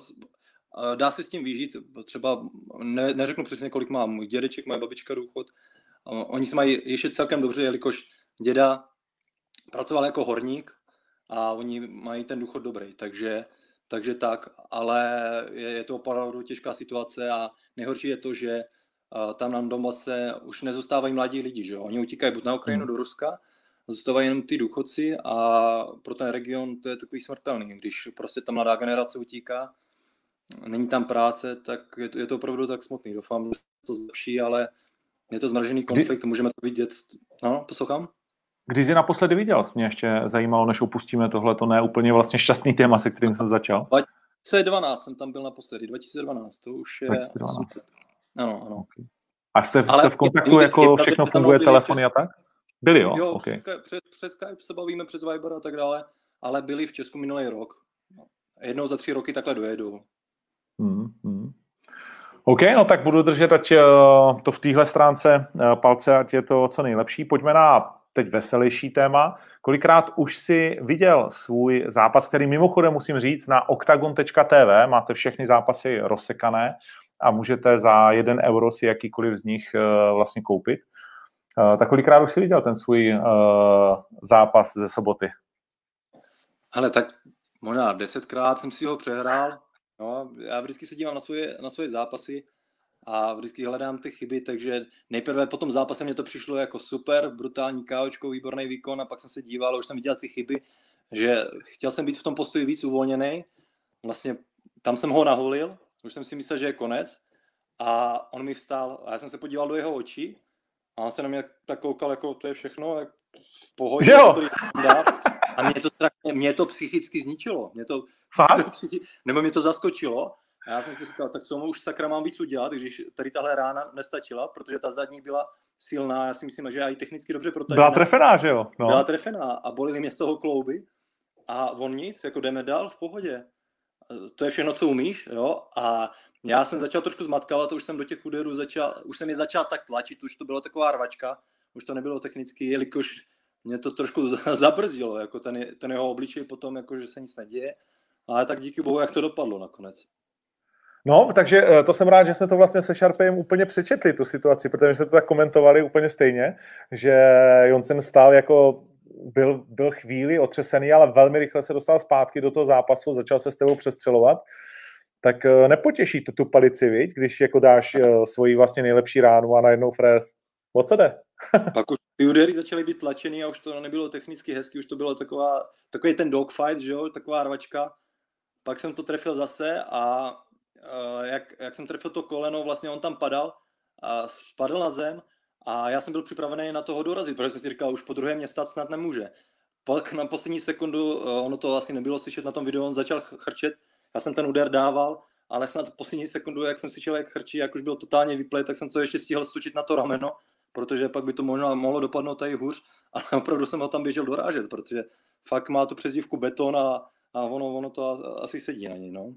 Dá se s tím vyžít, třeba ne, neřeknu přesně, kolik má můj dědeček, moje babička důchod. Oni se mají ještě celkem dobře, jelikož děda pracoval jako horník a oni mají ten důchod dobrý, takže, takže tak, ale je, je to opravdu těžká situace a nejhorší je to, že tam na Donbase už nezůstávají mladí lidi, že jo? Oni utíkají buď na Ukrajinu Hmm. do Ruska, zůstávají jenom ty důchodci a pro ten region to je takový smrtelný, když prostě ta mladá generace utíká, není tam práce, tak je to, je to opravdu tak smutný. Doufám, že se to zlepší, ale je to zmražený konflikt, můžeme to vidět. No, poslouchám? Když jsi naposledy viděl, mě ještě zajímalo, než opustíme tohle, to ne úplně vlastně šťastný téma, se kterým jsem začal. 2012 jsem tam byl naposledy, 2012, to už je... 2012. osm let. Ano, ano. A jste, Ale jste v kontaktu, je- jako je pravda, všechno funguje, telefony a tak? Byli, jo? Jo, okay. přes, Skype, přes, přes Skype se bavíme, přes Viber a tak dále, ale byli v Česku minulý rok. Jednou za tři roky takhle dojedou. Hmm, hmm. OK, no tak budu držet ať eh, to v téhle stránce eh, palce, ať je to co nejlepší. Pojďme na teď veselější téma. Kolikrát už si viděl svůj zápas, který mimochodem musím říct na octagon.tv, máte všechny zápasy rozsekané a můžete za jeden euro si jakýkoliv z nich eh, vlastně koupit. tak kolikrát už jsi viděl ten svůj uh, zápas ze soboty? Ale tak možná desetkrát jsem si ho přehrál. No, já vždycky se dívám na svoje, na svoje zápasy a vždycky hledám ty chyby, takže nejprve po tom zápase mě to přišlo jako super, brutální káočko, výborný výkon a pak jsem se díval, už jsem viděl ty chyby, že chtěl jsem být v tom postoji víc uvolněný, vlastně tam jsem ho naholil, už jsem si myslel, že je konec a on mi vstál a já jsem se podíval do jeho očí a on se na mě tak koukal, jako to je všechno, jak v pohodě. Jo. A mě to, mě to psychicky zničilo. Mě to, Fakt? to psychi, nebo mě to zaskočilo. A já jsem si říkal, tak co mu už sakra mám víc udělat, když tady tahle rána nestačila, protože ta zadní byla silná, já si myslím, že i technicky dobře protažená. Byla trefená, že jo? No. Byla trefená a bolili mě z toho klouby a on nic, jako jdeme dál v pohodě. To je všechno, co umíš, jo? A já jsem začal trošku zmatkávat, už jsem do těch úderů začal, už jsem je začal tak tlačit, už to bylo taková rvačka, už to nebylo technicky, jelikož mě to trošku zabrzdilo, jako ten, ten jeho obličej potom, jako že se nic neděje, ale tak díky bohu, jak to dopadlo nakonec. No, takže eh, to jsem rád, že jsme to vlastně se Sharpem úplně přečetli, tu situaci, protože jsme to tak komentovali úplně stejně, že Jonsen stál jako byl, byl chvíli otřesený, ale velmi rychle se dostal zpátky do toho zápasu, začal se s tebou přestřelovat. Tak eh, nepotěší to tu palici, viď? když jako dáš eh, svoji vlastně nejlepší ránu a najednou fréz. O co jde? Pak už ty údery začaly být tlačený a už to nebylo technicky hezky, už to bylo taková, takový ten dogfight, že jo, taková rvačka. Pak jsem to trefil zase a jak, jak jsem trefil to koleno, vlastně on tam padal a spadl na zem a já jsem byl připravený na toho dorazit, protože jsem si říkal, už po druhé mě stát snad nemůže. Pak na poslední sekundu, uh, ono to asi nebylo slyšet na tom videu, on začal chrčet, já jsem ten úder dával, ale snad poslední sekundu, jak jsem slyšel, jak chrčí, jak už byl totálně vyplej, tak jsem to ještě stihl stočit na to rameno, protože pak by to možná mohlo dopadnout tady hůř, ale opravdu jsem ho tam běžel dorážet, protože fakt má tu přezdívku beton a, a ono, ono to asi sedí na něj. No.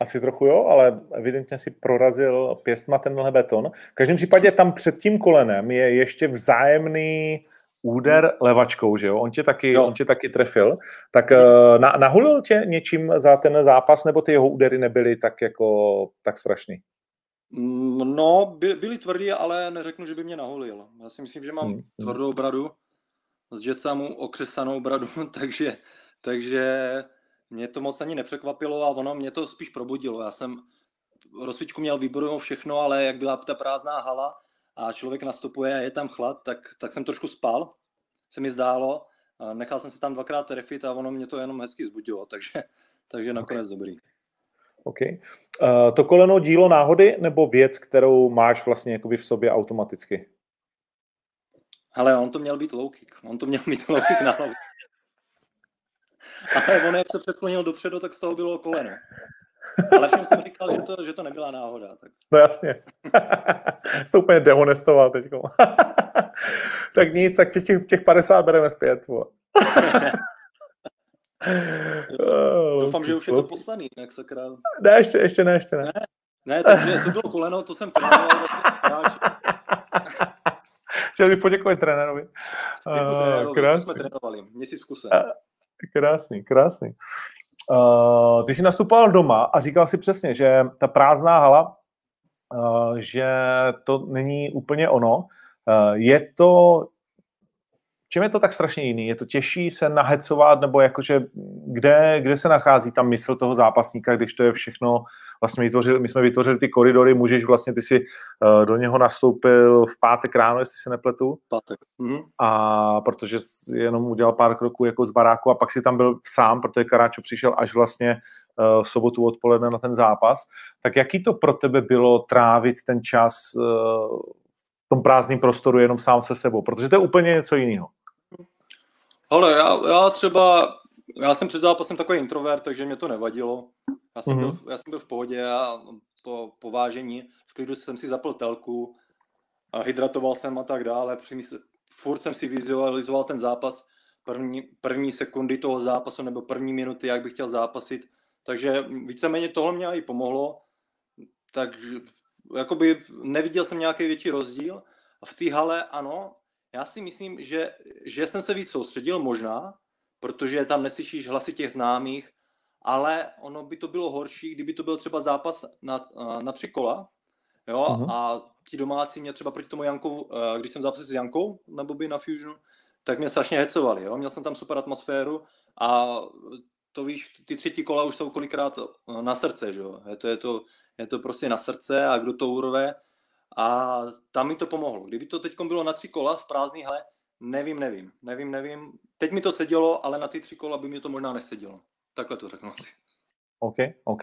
Asi trochu jo, ale evidentně si prorazil pěstma tenhle beton. V každém případě tam před tím kolenem je ještě vzájemný úder levačkou, že jo? On tě taky, jo. On tě taky trefil. Tak eh, na, nahulil tě něčím za ten zápas, nebo ty jeho údery nebyly tak jako tak strašný? Mm, no, by, byly tvrdý, ale neřeknu, že by mě nahulil. Já si myslím, že mám hmm. tvrdou bradu, z Jetsamu okřesanou bradu, takže, takže mě to moc ani nepřekvapilo a ono mě to spíš probudilo. Já jsem rozsvičku měl výbornou všechno, ale jak byla ta prázdná hala a člověk nastupuje a je tam chlad, tak, tak jsem trošku spal, se mi zdálo. Nechal jsem se tam dvakrát trefit a ono mě to jenom hezky zbudilo, takže, takže nakonec okay. dobrý. OK. Uh, to koleno dílo náhody nebo věc, kterou máš vlastně jakoby v sobě automaticky? Ale on to měl být low kick. On to měl mít low kick na hlavu. Ale on, jak se předklonil dopředu, tak z toho bylo koleno. Ale všem jsem říkal, že to, že to nebyla náhoda. Tak. No jasně. Jsi úplně dehonestoval teď. tak nic, tak těch, těch 50 bereme zpět. Doufám, že už je to poslaný, jinak sakra. Ne, ještě, ještě ne, ještě ne. Ne, ne takže to bylo koleno, to jsem trénoval vlastně Chtěl bych poděkovat trenérovi. Děkuji trenérovi, to jsme trénovali, měsíc v kuse. Krásný, krásný. Uh, ty jsi nastupoval doma a říkal si přesně, že ta prázdná hala, uh, že to není úplně ono. Uh, je to čem je to tak strašně jiný? Je to těžší se nahecovat, nebo jakože kde, kde se nachází ta mysl toho zápasníka, když to je všechno, vlastně vytvořili, my jsme vytvořili ty koridory, můžeš vlastně, ty si uh, do něho nastoupil v pátek ráno, jestli se nepletu. Pátek. Mhm. A protože jenom udělal pár kroků jako z baráku a pak si tam byl sám, protože Karáčo přišel až vlastně uh, v sobotu odpoledne na ten zápas. Tak jaký to pro tebe bylo trávit ten čas uh, v tom prázdném prostoru jenom sám se sebou? Protože to je úplně něco jiného. Ale já, já třeba, já jsem před zápasem takový introvert, takže mě to nevadilo. Já jsem, mm-hmm. byl, já jsem byl v pohodě a to povážení, v klidu jsem si zapl telku, a hydratoval jsem a tak dále. Přemysl, furt jsem si vizualizoval ten zápas, první, první sekundy toho zápasu nebo první minuty, jak bych chtěl zápasit. Takže víceméně tohle mě i pomohlo. Takže jakoby neviděl jsem nějaký větší rozdíl. V té hale ano, já si myslím, že, že jsem se víc soustředil možná, protože tam neslyšíš hlasy těch známých, ale ono by to bylo horší, kdyby to byl třeba zápas na, na tři kola, jo, uh-huh. a ti domácí mě třeba proti tomu Jankou, eh, když jsem zápasil s Jankou na Bobby na Fusionu, tak mě strašně hecovali, jo, měl jsem tam super atmosféru a to víš, ty třetí kola už jsou kolikrát eh, na srdce, že jo, je to, je to, je to prostě na srdce a kdo to urve a tam mi to pomohlo. Kdyby to teď bylo na tři kola v prázdný hale, nevím, nevím, nevím, nevím. Teď mi to sedělo, ale na ty tři kola by mi to možná nesedělo. Takhle to řeknu asi. OK, OK.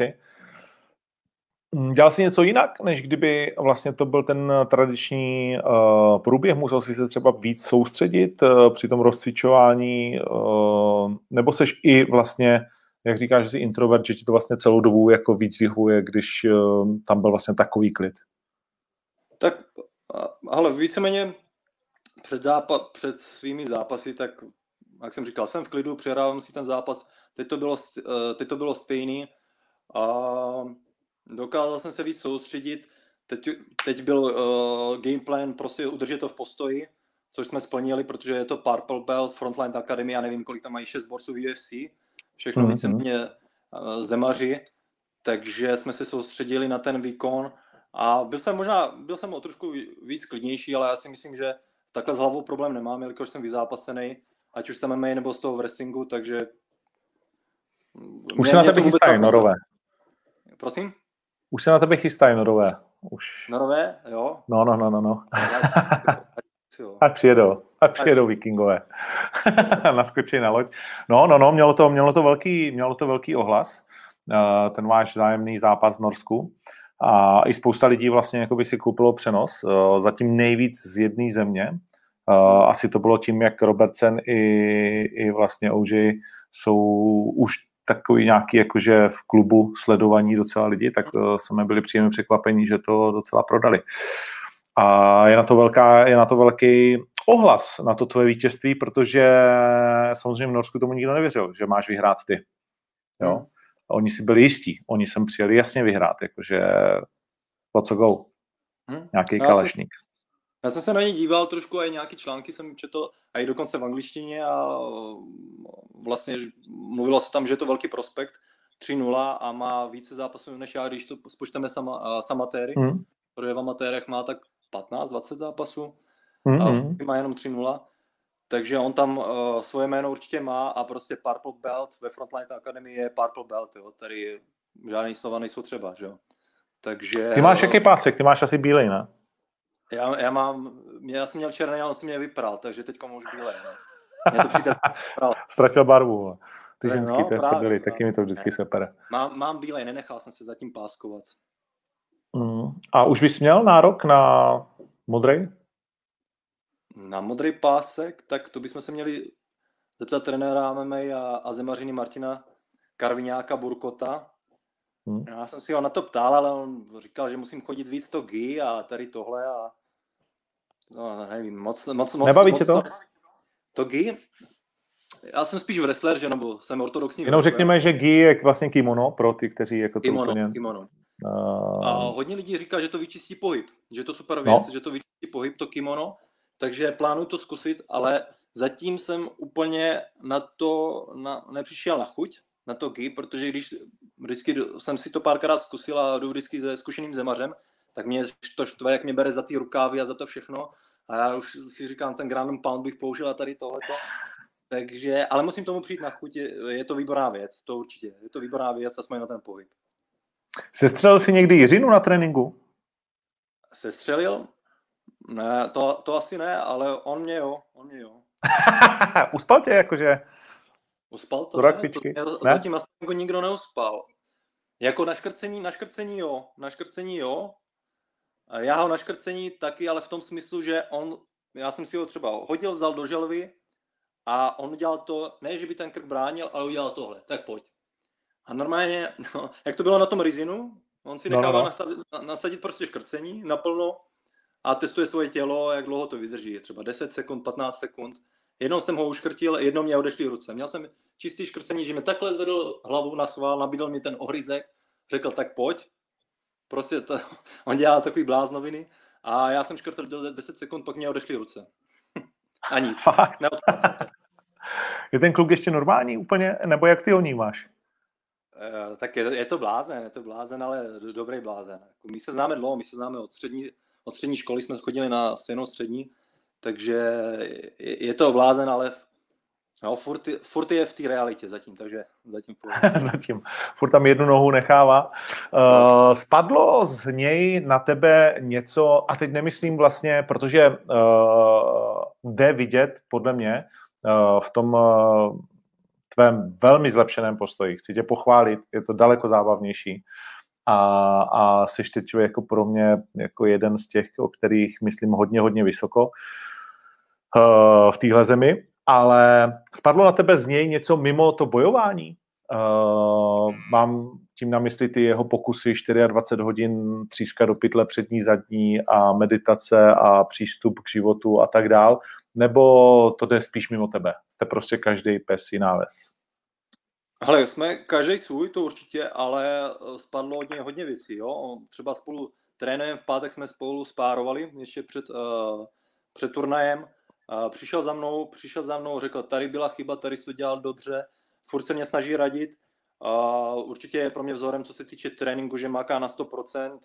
Mm, dělal jsi něco jinak, než kdyby vlastně to byl ten tradiční uh, průběh? Musel jsi se třeba víc soustředit uh, při tom rozcvičování? Uh, nebo seš i vlastně, jak říkáš, že jsi introvert, že ti to vlastně celou dobu jako víc vyhuje, když uh, tam byl vlastně takový klid? Tak, ale víceméně před, zápa- před svými zápasy, tak jak jsem říkal, jsem v klidu, přehrávám si ten zápas, teď to bylo, teď to bylo stejný a dokázal jsem se víc soustředit. Teď, teď byl uh, gameplan prostě udržet to v postoji, což jsme splnili, protože je to Purple Belt, Frontline Academy, já nevím, kolik tam mají 6 borců v UFC, všechno mm-hmm. víceméně uh, zemaři, takže jsme se soustředili na ten výkon a byl jsem možná, byl jsem o trošku víc klidnější, ale já si myslím, že takhle s hlavou problém nemám, jelikož jsem vyzápasený, ať už jsem MMA nebo z toho v wrestlingu, takže... Už se na tebe chystají norové. Prosím? Už se na tebe chystají norové. Už. Norové, jo? No, no, no, no, no. A přijedou, a přijedou vikingové. Naskočí na loď. No, no, no, mělo to, mělo to, velký, mělo to velký ohlas, eh, ten váš zájemný zápas v Norsku. A i spousta lidí vlastně jako by si koupilo přenos, eh, zatím nejvíc z jedné země. Eh, asi to bylo tím, jak Robertsen i, i vlastně OJ jsou už takový nějaký jakože v klubu sledovaní docela lidi, tak jsme byli příjemně překvapení, že to docela prodali. A je na to, velká, je na to velký ohlas na to tvoje vítězství, protože samozřejmě v Norsku tomu nikdo nevěřil, že máš vyhrát ty. Jo? Hmm. Oni si byli jistí, oni sem přijeli jasně vyhrát, jakože po co go. Hmm. Nějaký no, kalešník. Já jsem se na ně díval trošku a i nějaké články jsem četl, a i dokonce v angličtině a vlastně mluvilo se tam, že je to velký prospekt, 3-0 a má více zápasů než já, když to spočteme sama, s amatéry, mm. protože v amatérech má tak 15-20 zápasů mm. a v hmm. má jenom 3-0, takže on tam uh, svoje jméno určitě má a prostě Purple Belt ve Frontline Academy je Purple Belt, jo, tady žádný slova nejsou třeba, že jo. Takže... Ty máš jaký pásek? Ty máš asi bílej, ne? Já, já mám, já jsem měl černý a on si mě vypral, takže teď už bílé. No. Mě to přítel Ztratil barvu. Ty no, ženský to právě, byly, taky mi to vždycky ne. sepere. Mám, mám bílej, nenechal jsem se zatím páskovat. Mm. A už bys měl nárok na modrý? Na modrý pásek, tak to bychom se měli zeptat trenéra MMA a, a zemařiny Martina Karviňáka Burkota, Hmm. Já jsem si ho na to ptal, ale on říkal, že musím chodit víc to GI a tady tohle a no, nevím, moc, moc, moc Nebaví moc, tě to? To GI? Já jsem spíš wrestler, že nebo jsem ortodoxní Jenom řekněme, že GI je vlastně kimono pro ty, kteří jako to kimono, úplně... Kimono. Uh... A hodně lidí říká, že to vyčistí pohyb, že to super věc, no. že to vyčistí pohyb, to kimono, takže plánuju to zkusit, ale zatím jsem úplně na to na, nepřišel na chuť, na to GI, protože když vždycky jsem si to párkrát zkusil a jdu vždycky se zkušeným zemařem, tak mě to štve, jak mě bere za ty rukávy a za to všechno. A já už si říkám, ten Grand Pound bych použil a tady tohleto. Takže, ale musím tomu přijít na chuť, je, je to výborná věc, to určitě. Je to výborná věc a jsme na ten pohyb. Sestřelil jsi někdy Jiřinu na tréninku? Sestřelil? Ne, to, to asi ne, ale on mě jo, on mě jo. Uspal tě jakože? Uspal to, ne? To mě, ne? Zatím aspoň nikdo neuspal. Jako naškrcení, naškrcení jo, naškrcení jo. Já ho naškrcení taky, ale v tom smyslu, že on, já jsem si ho třeba hodil, vzal do želvy a on udělal to, ne, že by ten krk bránil, ale udělal tohle, tak pojď. A normálně, no, jak to bylo na tom Rizinu, on si nechává no, no, no. Nasadit, nasadit prostě škrcení naplno a testuje svoje tělo, jak dlouho to vydrží, třeba 10 sekund, 15 sekund Jednou jsem ho uškrtil, jednou mě odešly ruce. Měl jsem čistý škrcení, že mi takhle zvedl hlavu na sval, nabídl mi ten ohryzek, řekl tak pojď. Prostě to, on dělá takový bláznoviny a já jsem škrtil do 10 sekund, pak mě odešly ruce. A nic. Fakt? Je ten kluk ještě normální úplně, nebo jak ty ho vnímáš? Uh, tak je, je to blázen, je to blázen, ale dobrý blázen. Jako my se známe dlouho, my se známe od střední, od střední školy, jsme chodili na stejnou střední, takže je, je to blázen, ale No, furt, furt je v té realitě zatím, takže zatím. zatím. Furt tam jednu nohu nechává. Uh, spadlo z něj na tebe něco, a teď nemyslím vlastně, protože uh, jde vidět, podle mě, uh, v tom uh, tvém velmi zlepšeném postoji. Chci tě pochválit, je to daleko zábavnější. A, a jsi teď jako pro mě jako jeden z těch, o kterých myslím hodně, hodně vysoko v téhle zemi ale spadlo na tebe z něj něco mimo to bojování? Uh, mám tím na mysli ty jeho pokusy 24 hodin tříska do pytle přední, zadní a meditace a přístup k životu a tak dál, nebo to jde spíš mimo tebe? Jste prostě každý pes jiná ves. Ale jsme každý svůj, to určitě, ale spadlo od něj hodně věcí. Jo? Třeba spolu trénujeme, v pátek jsme spolu spárovali ještě před, uh, před turnajem přišel za mnou, přišel za mnou, řekl, tady byla chyba, tady jsi to dělal dobře, furt se mě snaží radit. A určitě je pro mě vzorem, co se týče tréninku, že maká na 100%.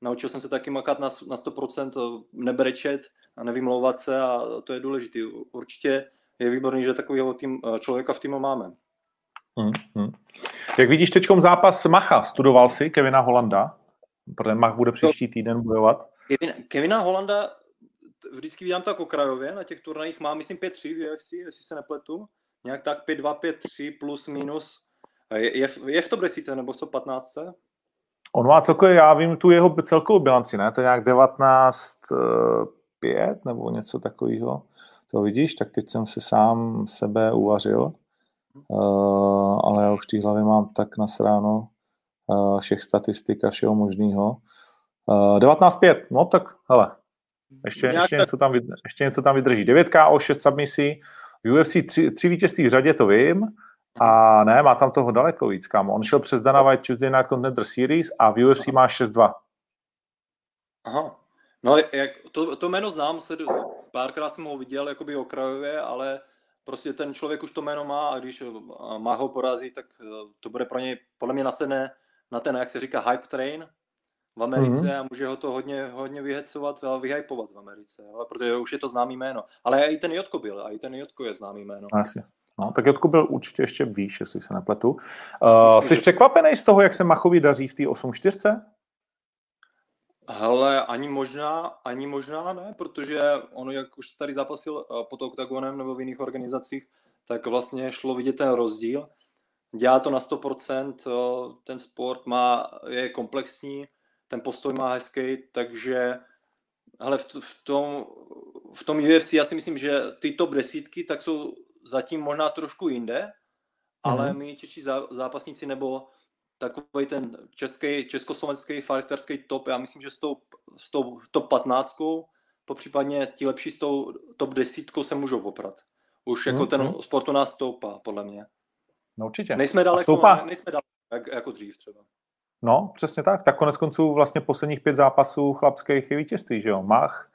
Naučil jsem se taky makat na, na 100%, nebrečet a nevymlouvat se a to je důležité. Určitě je výborný, že takového tým, člověka v týmu máme. Hmm, hmm. Jak vidíš teď zápas Macha? Studoval jsi Kevina Holanda? Protože Mach bude příští týden bojovat. Kevina, Kevina Holanda vždycky vidím tak okrajově, na těch turnajích má, myslím, 5-3 v UFC, jestli se nepletu. Nějak tak 5-2, 5-3 plus minus. Je, je, je v top 10 nebo co 15? On má celkově, já vím tu jeho celkovou bilanci, ne? To je nějak 19, 5 nebo něco takového. To vidíš, tak teď jsem si sám sebe uvařil, uh, ale já už v té hlavě mám tak nasráno uh, všech statistik a všeho možného. Uh, 19-5, no tak hele, ještě, ještě, něco tam, ještě něco tam vydrží. 9 KO, 6 submisí, UFC tři, tři vítězství v řadě, to vím, a ne, má tam toho daleko víc, kámo. On šel přes Dana White Tuesday Night Contender Series a v UFC má 6-2. Aha. No, jak, to, to jméno znám, se, párkrát jsem ho viděl jakoby okrajově, ale prostě ten člověk už to jméno má a když má ho porazit, tak eh, to bude pro něj podle mě nasedne na ten, jak se říká, hype train, v Americe mm-hmm. a může ho to hodně, hodně vyhecovat a vyhypovat v Americe, jo? protože už je to známý jméno. Ale i ten Jotko byl, a i ten Jotko je známý jméno. Asi. No, tak Jotko byl určitě ještě výš, jestli se nepletu. Uh, jsi překvapený z toho, jak se Machovi daří v té 8-4? Hele, ani možná, ani možná ne, protože ono, jak už tady zapasil eh, pod OKTAGONem nebo v jiných organizacích, tak vlastně šlo vidět ten rozdíl. Dělá to na 100%, eh, ten sport má, je komplexní, ten postoj má hezký, takže ale v, v, tom, v tom UFC já si myslím, že ty top desítky tak jsou zatím možná trošku jinde, ale mm-hmm. my čeští zápasníci nebo takový ten český, československý fighterský top, já myslím, že s tou, s tou top 15, popřípadně ti lepší s tou top desítkou se můžou poprat. Už jako mm-hmm. ten mhm. sport u nás stoupá, podle mě. No určitě. Nejsme daleko, ne, nejsme daleko jak, jako dřív třeba. No, přesně tak. Tak konec konců vlastně posledních pět zápasů chlapských je vítězství, že jo? Mach,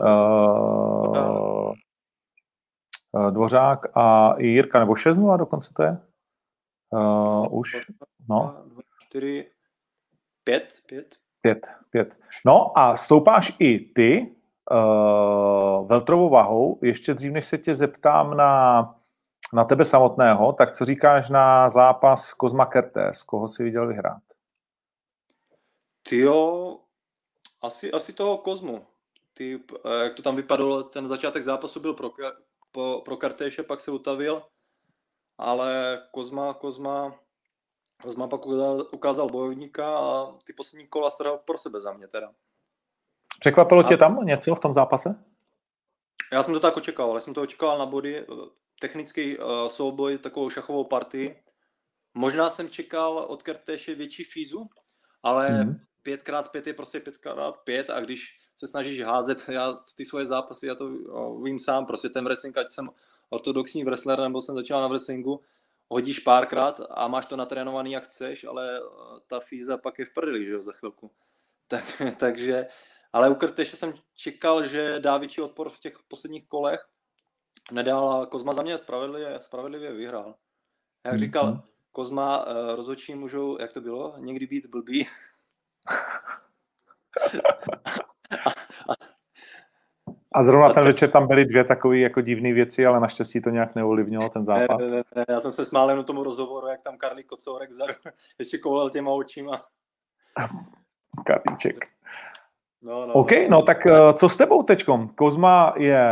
uh, Dvořák a i Jirka, nebo 6 a dokonce to je? Uh, už, no. 4, 5, 5. 5, 5. No a stoupáš i ty uh, veltrovou vahou. Ještě dřív, než se tě zeptám na, na tebe samotného, tak co říkáš na zápas Kozma Kertes? Koho si viděl vyhrát? Ty jo, asi, asi toho Kozmu. Ty, eh, jak to tam vypadalo, ten začátek zápasu byl pro, pro, pro Kartéše, pak se utavil, ale Kozma, Kozma, Kozma pak ukázal bojovníka a ty poslední kola strhl pro sebe za mě teda. Překvapilo a... tě tam něco v tom zápase? Já jsem to tak očekával, já jsem to očekával na body, technický uh, souboj, takovou šachovou partii. Možná jsem čekal od Kartéše větší fízu, ale mm 5x5 je prostě 5x5 a když se snažíš házet, já ty svoje zápasy, já to vím sám, prostě ten wrestling, ať jsem ortodoxní wrestler, nebo jsem začal na wrestlingu, hodíš párkrát a máš to natrénovaný, jak chceš, ale eh, ta fíza pak je v prdeli, že jo, za chvilku. Tak, takže, ale u Krteše jsem čekal, že dá větší odpor v těch posledních kolech, nedal a Kozma za mě spravedlivě, spravedlivě vyhrál. Jak říkal, mm-hmm Kozma uh, rozhodčí můžou, jak to bylo, někdy být blbý. A zrovna ten večer tam byly dvě takové jako divné věci, ale naštěstí to nějak neovlivnilo ten zápas. Ne, ne, ne, já jsem se smál jenom tomu rozhovoru, jak tam Karlík Kocourek za, ještě koulel těma očima. Karlíček. No, no, OK, no. no tak eh, co s tebou teďkom? Kozma je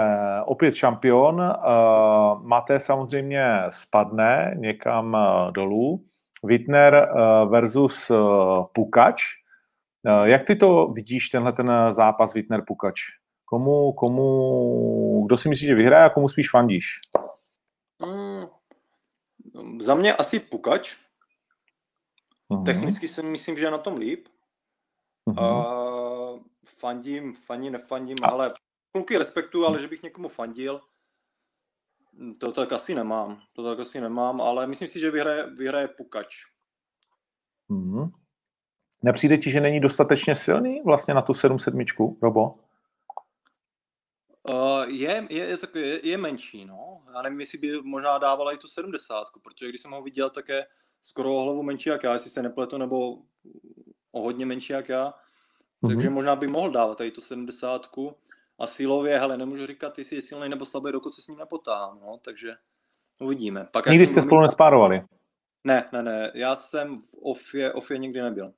opět šampion, uh, Mate samozřejmě spadne někam uh, dolů, Wittner uh, versus uh, Pukač. Uh, jak ty to vidíš, tenhle ten zápas Wittner-Pukač? Komu, komu, kdo si myslíš, že vyhraje a komu spíš fandíš? Mm, za mě asi Pukač. Mhm. Technicky si myslím, že je na tom líp. Mhm. Uh, fandím, fandím, nefandím, A- ale kluky respektuju, ale že bych někomu fandil, to tak asi nemám. To tak asi nemám, ale myslím si, že vyhraje, vyhraje Pukač. Mhm. Nepřijde ti, že není dostatečně silný vlastně na tu 7-7, Robo? Uh, je, je, je, tak je, je menší, no. Já nevím, jestli by možná dávala i tu 70, protože když jsem ho viděl, tak je skoro o hlavu menší jak já, jestli se nepletu, nebo o hodně menší jak já. Mhm. Takže možná by mohl dávat tady tu 70. A silově, hele, nemůžu říkat, jestli je silný nebo slabý, dokud se s ním nepotáhám, no, takže uvidíme. Pak, Nikdy jste spolu nespárovali? Ne, ne, ne, já jsem v OFě, OFě nikdy nebyl.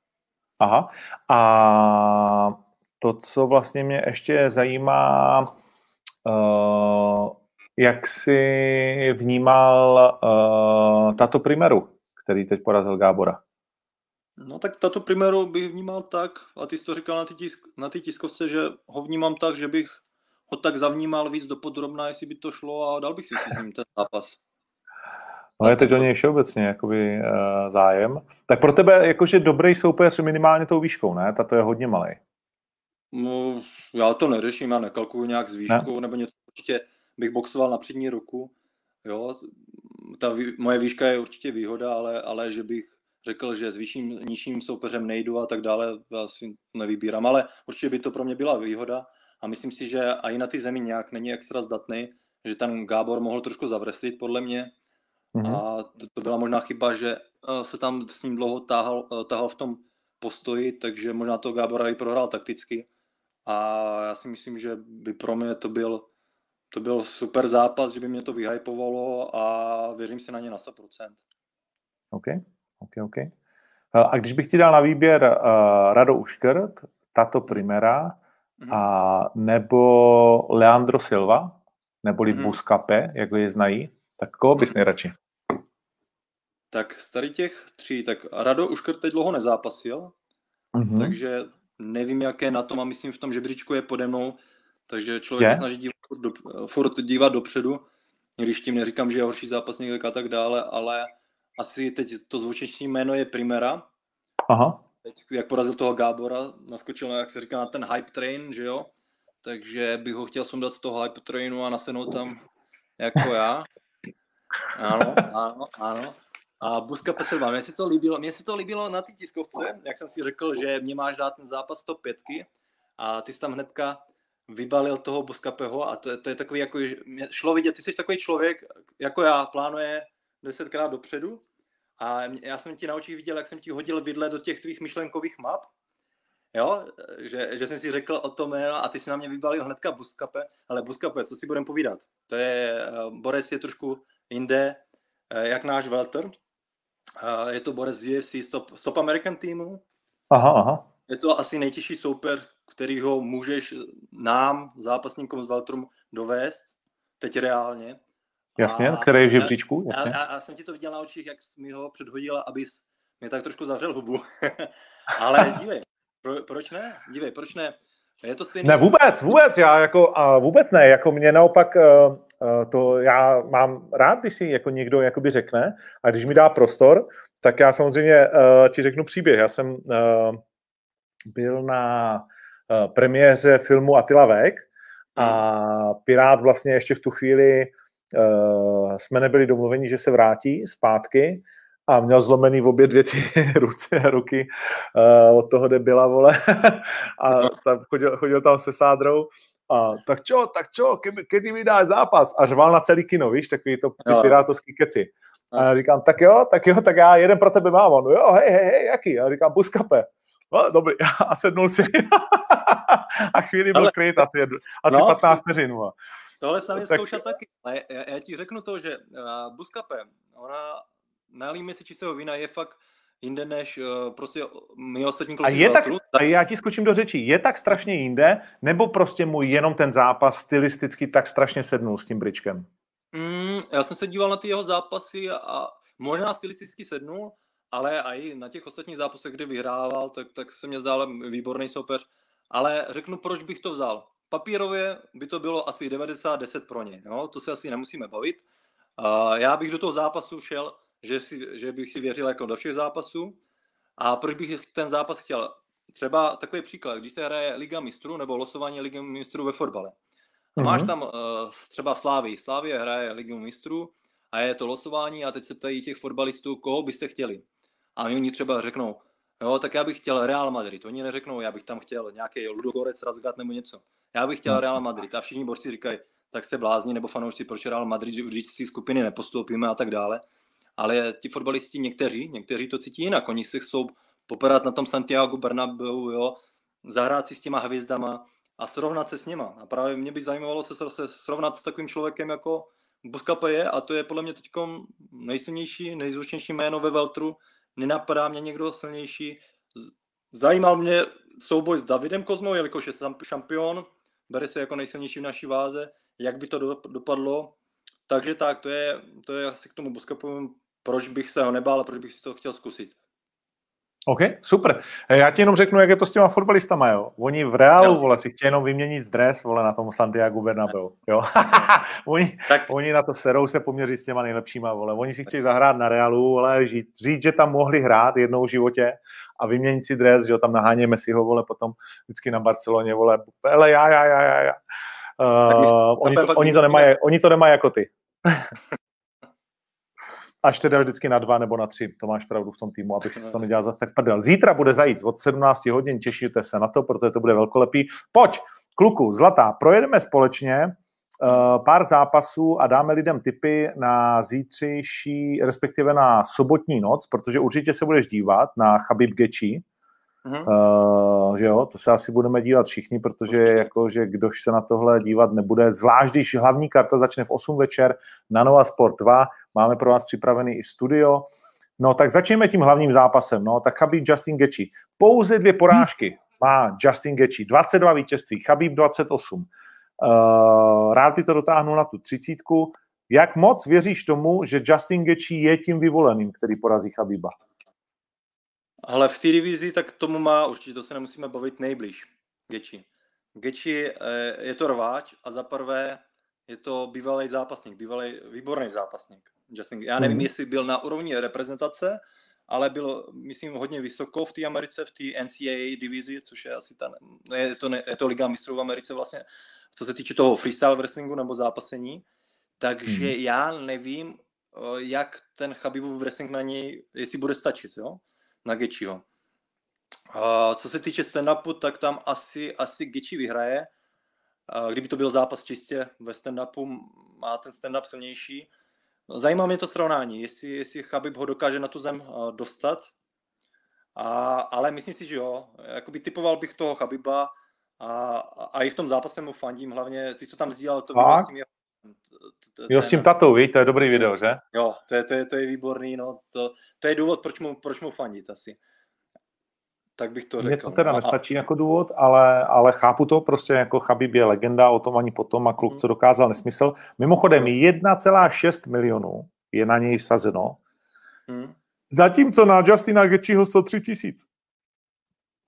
Aha. A to, co vlastně mě ještě zajímá, uh, jak jsi vnímal uh, tato primeru, který teď porazil Gábora. No tak tato primeru bych vnímal tak, a ty jsi to říkal na té tisk, na ty tiskovce, že ho vnímám tak, že bych ho tak zavnímal víc do podrobna, jestli by to šlo a dal bych si s ním ten zápas. No je teď o něj všeobecně jakoby, uh, zájem. Tak pro tebe jakože dobrý soupeř minimálně tou výškou, ne? Tato je hodně malý. No, já to neřeším, já nekalkuluji nějak s výškou ne? nebo něco. Určitě bych boxoval na přední ruku. Jo, ta vý, moje výška je určitě výhoda, ale, ale že bych řekl, že s vyšším, nižším soupeřem nejdu a tak dále, já si nevybírám, ale určitě by to pro mě byla výhoda a myslím si, že i na ty zemi nějak není extra zdatný, že ten Gábor mohl trošku zavreslit podle mě mm-hmm. a to, to byla možná chyba, že eh, se tam s ním dlouho táhal, eh, táhal v tom postoji, takže možná to Gábora i prohrál takticky a já si myslím, že by pro mě to byl to byl super zápas, že by mě to vyhypovalo a věřím si na ně na 100%. OK, OK, OK. A když bych ti dal na výběr uh, Rado Uškrt, Tato Primera mm-hmm. a nebo Leandro Silva, neboli mm-hmm. Buscape, jak je znají, tak koho bys nejradši? Tak z tady těch tří, tak Rado Uškrt teď dlouho nezápasil, mm-hmm. takže nevím, jaké na tom a myslím v tom žebříčku je pode mnou, takže člověk je? se snaží dívat, do, furt dívat dopředu, když tím neříkám, že je horší zápasník a tak dále, ale asi teď to zvučeční jméno je Primera. Aha. Teď, jak porazil toho Gábora, naskočil, jak se říká, na ten hype train, že jo? Takže bych ho chtěl sundat z toho hype trainu a nasenout tam jako já. Ano, ano, ano. A Buska Peselva, mně se to líbilo, mně se to líbilo na té tiskovce, jak jsem si řekl, že mě máš dát ten zápas top 5 a ty jsi tam hnedka vybalil toho Boskapeho a to je, to je takový, jako šlo vidět, ty jsi takový člověk, jako já, plánuje desetkrát dopředu. A já jsem ti na očích viděl, jak jsem ti hodil vidle do těch tvých myšlenkových map, jo, že, že jsem si řekl o tom a ty si na mě vybalil hnedka Buskape, ale Buskape, co si budeme povídat, to je, uh, Boris je trošku jinde, uh, jak náš Welter, je to Boris z UFC Stop, Stop American týmu, aha, aha. je to asi nejtěžší soupeř, kterýho můžeš nám, zápasníkům z Valtrum, dovést, teď reálně. Jasně, a který je v žebříčku? Já, já, já jsem ti to viděl na očích, jak jsi mi ho předhodila, abys mě tak trošku zavřel hubu. Ale dívej, pro, proč ne? Dívej, proč ne? Je to stejný... Ne, vůbec, vůbec, já jako, uh, vůbec ne, jako mě naopak uh, to já mám rád, když si jako někdo jakoby řekne a když mi dá prostor, tak já samozřejmě uh, ti řeknu příběh. Já jsem uh, byl na uh, premiéře filmu Attila Vek a Pirát vlastně ještě v tu chvíli uh, jsme nebyli domluveni, že se vrátí zpátky a měl zlomený v obě dvě ty ruce a ruky uh, od toho debila, vole. a tam chodil, chodil tam se sádrou a tak čo, tak čo, kedy, kedy mi dáš zápas? A řval na celý kino, víš, takový to ty pirátovský keci. A já říkám, tak jo, tak jo, tak já jeden pro tebe mám. On, jo, hej, hej, hej, jaký? Já říkám, buskape. No, dobrý, a sednul si. a chvíli byl Ale... kryt, asi, asi no, 15 vteřin. Tohle jsem tak... zkoušel taky. Ale já, já, ti řeknu to, že uh, buskape, ona, nalíme si čistého vína, je fakt jinde než uh, prostě my ostatní kluci. A je tak, tak, já ti skočím do řeči, je tak strašně jinde, nebo prostě mu jenom ten zápas stylisticky tak strašně sednul s tím bričkem? Mm, já jsem se díval na ty jeho zápasy a možná stylisticky sednul, ale i na těch ostatních zápasech, kdy vyhrával, tak, tak se mě zdál výborný soupeř. Ale řeknu, proč bych to vzal. Papírově by to bylo asi 90-10 pro ně. Jo? To se asi nemusíme bavit. Uh, já bych do toho zápasu šel že, si, že bych si věřil jako do všech zápasů. A proč bych ten zápas chtěl? Třeba takový příklad, když se hraje Liga mistrů nebo losování Ligy mistrů ve fotbale. A máš mhm. tam uh, třeba Slávy. Slávě hraje Ligu mistrů a je to losování a teď se ptají těch fotbalistů, koho byste chtěli. A oni třeba řeknou, jo, tak já bych chtěl Real Madrid. Oni neřeknou, já bych tam chtěl nějaký Ludogorec, Razgrad nebo něco. Já bych chtěl Real Madrid. A všichni borci říkají, tak se blázni nebo fanoušci, proč Real Madrid, že si skupiny nepostoupíme a tak dále ale ti fotbalisti někteří, někteří to cítí jinak. Oni si chcou popadat na tom Santiago Bernabeu, jo, zahrát si s těma hvězdama a srovnat se s něma. A právě mě by zajímalo se, se srovnat s takovým člověkem jako Buscape je a to je podle mě teď nejsilnější, nejzvučnější jméno ve Veltru. Nenapadá mě někdo silnější. Zajímal mě souboj s Davidem Kozmou, jelikož je šampion, bere se jako nejsilnější v naší váze, jak by to dopadlo. Takže tak, to je, to je asi k tomu Buscapovému proč bych se ho nebál a proč bych si to chtěl zkusit. OK, super. Eh, já ti jenom řeknu, jak je to s těma fotbalistama, jo. Oni v Reálu, vole, si chtějí jenom vyměnit dres, vole, na tom Santiago Bernabeu, jo. oni, tak. oni na to serou se poměří s těma nejlepšíma, vole. Oni si chtějí zahrát na Reálu, vole, říct, říct, že tam mohli hrát jednou v životě a vyměnit si dres, že jo, tam naháněme si ho, vole, potom vždycky na Barceloně, vole, ale já, já, já, já, já. Uh, oni, to, oni, to nemají, oni to nemají jako ty. Až teda vždycky na dva nebo na tři. To máš pravdu v tom týmu, abych si to nedělal zase tak prdel. Zítra bude zajít od 17 hodin, těšíte se na to, protože to bude velkolepý. Pojď, kluku, zlatá, projedeme společně uh, pár zápasů a dáme lidem tipy na zítřejší, respektive na sobotní noc, protože určitě se budeš dívat na Chabib Geči, Uh, že jo, to se asi budeme dívat všichni, protože jako, že kdož se na tohle dívat nebude, zvlášť když hlavní karta začne v 8 večer na Nova Sport 2, máme pro vás připravený i studio. No tak začneme tím hlavním zápasem. No tak Chabib Justin Gaethje. Pouze dvě porážky má Justin Gaethje. 22 vítězství, Chabib 28. Uh, rád by to dotáhnul na tu třicítku. Jak moc věříš tomu, že Justin Gaethje je tím vyvoleným, který porazí Chabiba? Ale v té divizi tak tomu má, určitě to se nemusíme bavit nejblíž, Geči. Geči eh, je to rváč a za prvé je to bývalý zápasník, bývalý výborný zápasník. Justin, já nevím, mm. jestli byl na úrovni reprezentace, ale byl, myslím, hodně vysoko v té Americe, v té NCAA divizi, což je asi ta, je to, je to Liga mistrů v Americe vlastně, co se týče toho freestyle wrestlingu nebo zápasení. Takže mm. já nevím, eh, jak ten Chabibův wrestling na něj, jestli bude stačit, jo? Na Gečiho. A co se týče stand-upu, tak tam asi, asi Gechi vyhraje. A kdyby to byl zápas čistě ve stand-upu, má ten stand-up silnější. Zajímá mě to srovnání, jestli, jestli Chabib ho dokáže na tu zem dostat. A, ale myslím si, že jo. Jakoby typoval bych toho Chabiba a, a i v tom zápase mu fandím. Hlavně ty to tam sdílel, to video tím Jo, s tím tatou, víš, to je dobrý video, že? Jo, to je, to je, to je výborný, no, to, to je důvod, proč mu, proč mu fandit asi. Tak bych to řekl. Mně to teda no, nestačí jako důvod, ale, ale chápu to, prostě jako Chabib je legenda, o tom ani potom a kluk, co dokázal nesmysl. Mimochodem, 1,6 milionů je na něj sazeno, hmm. zatímco na Justina Gaethjeho 103 tisíc.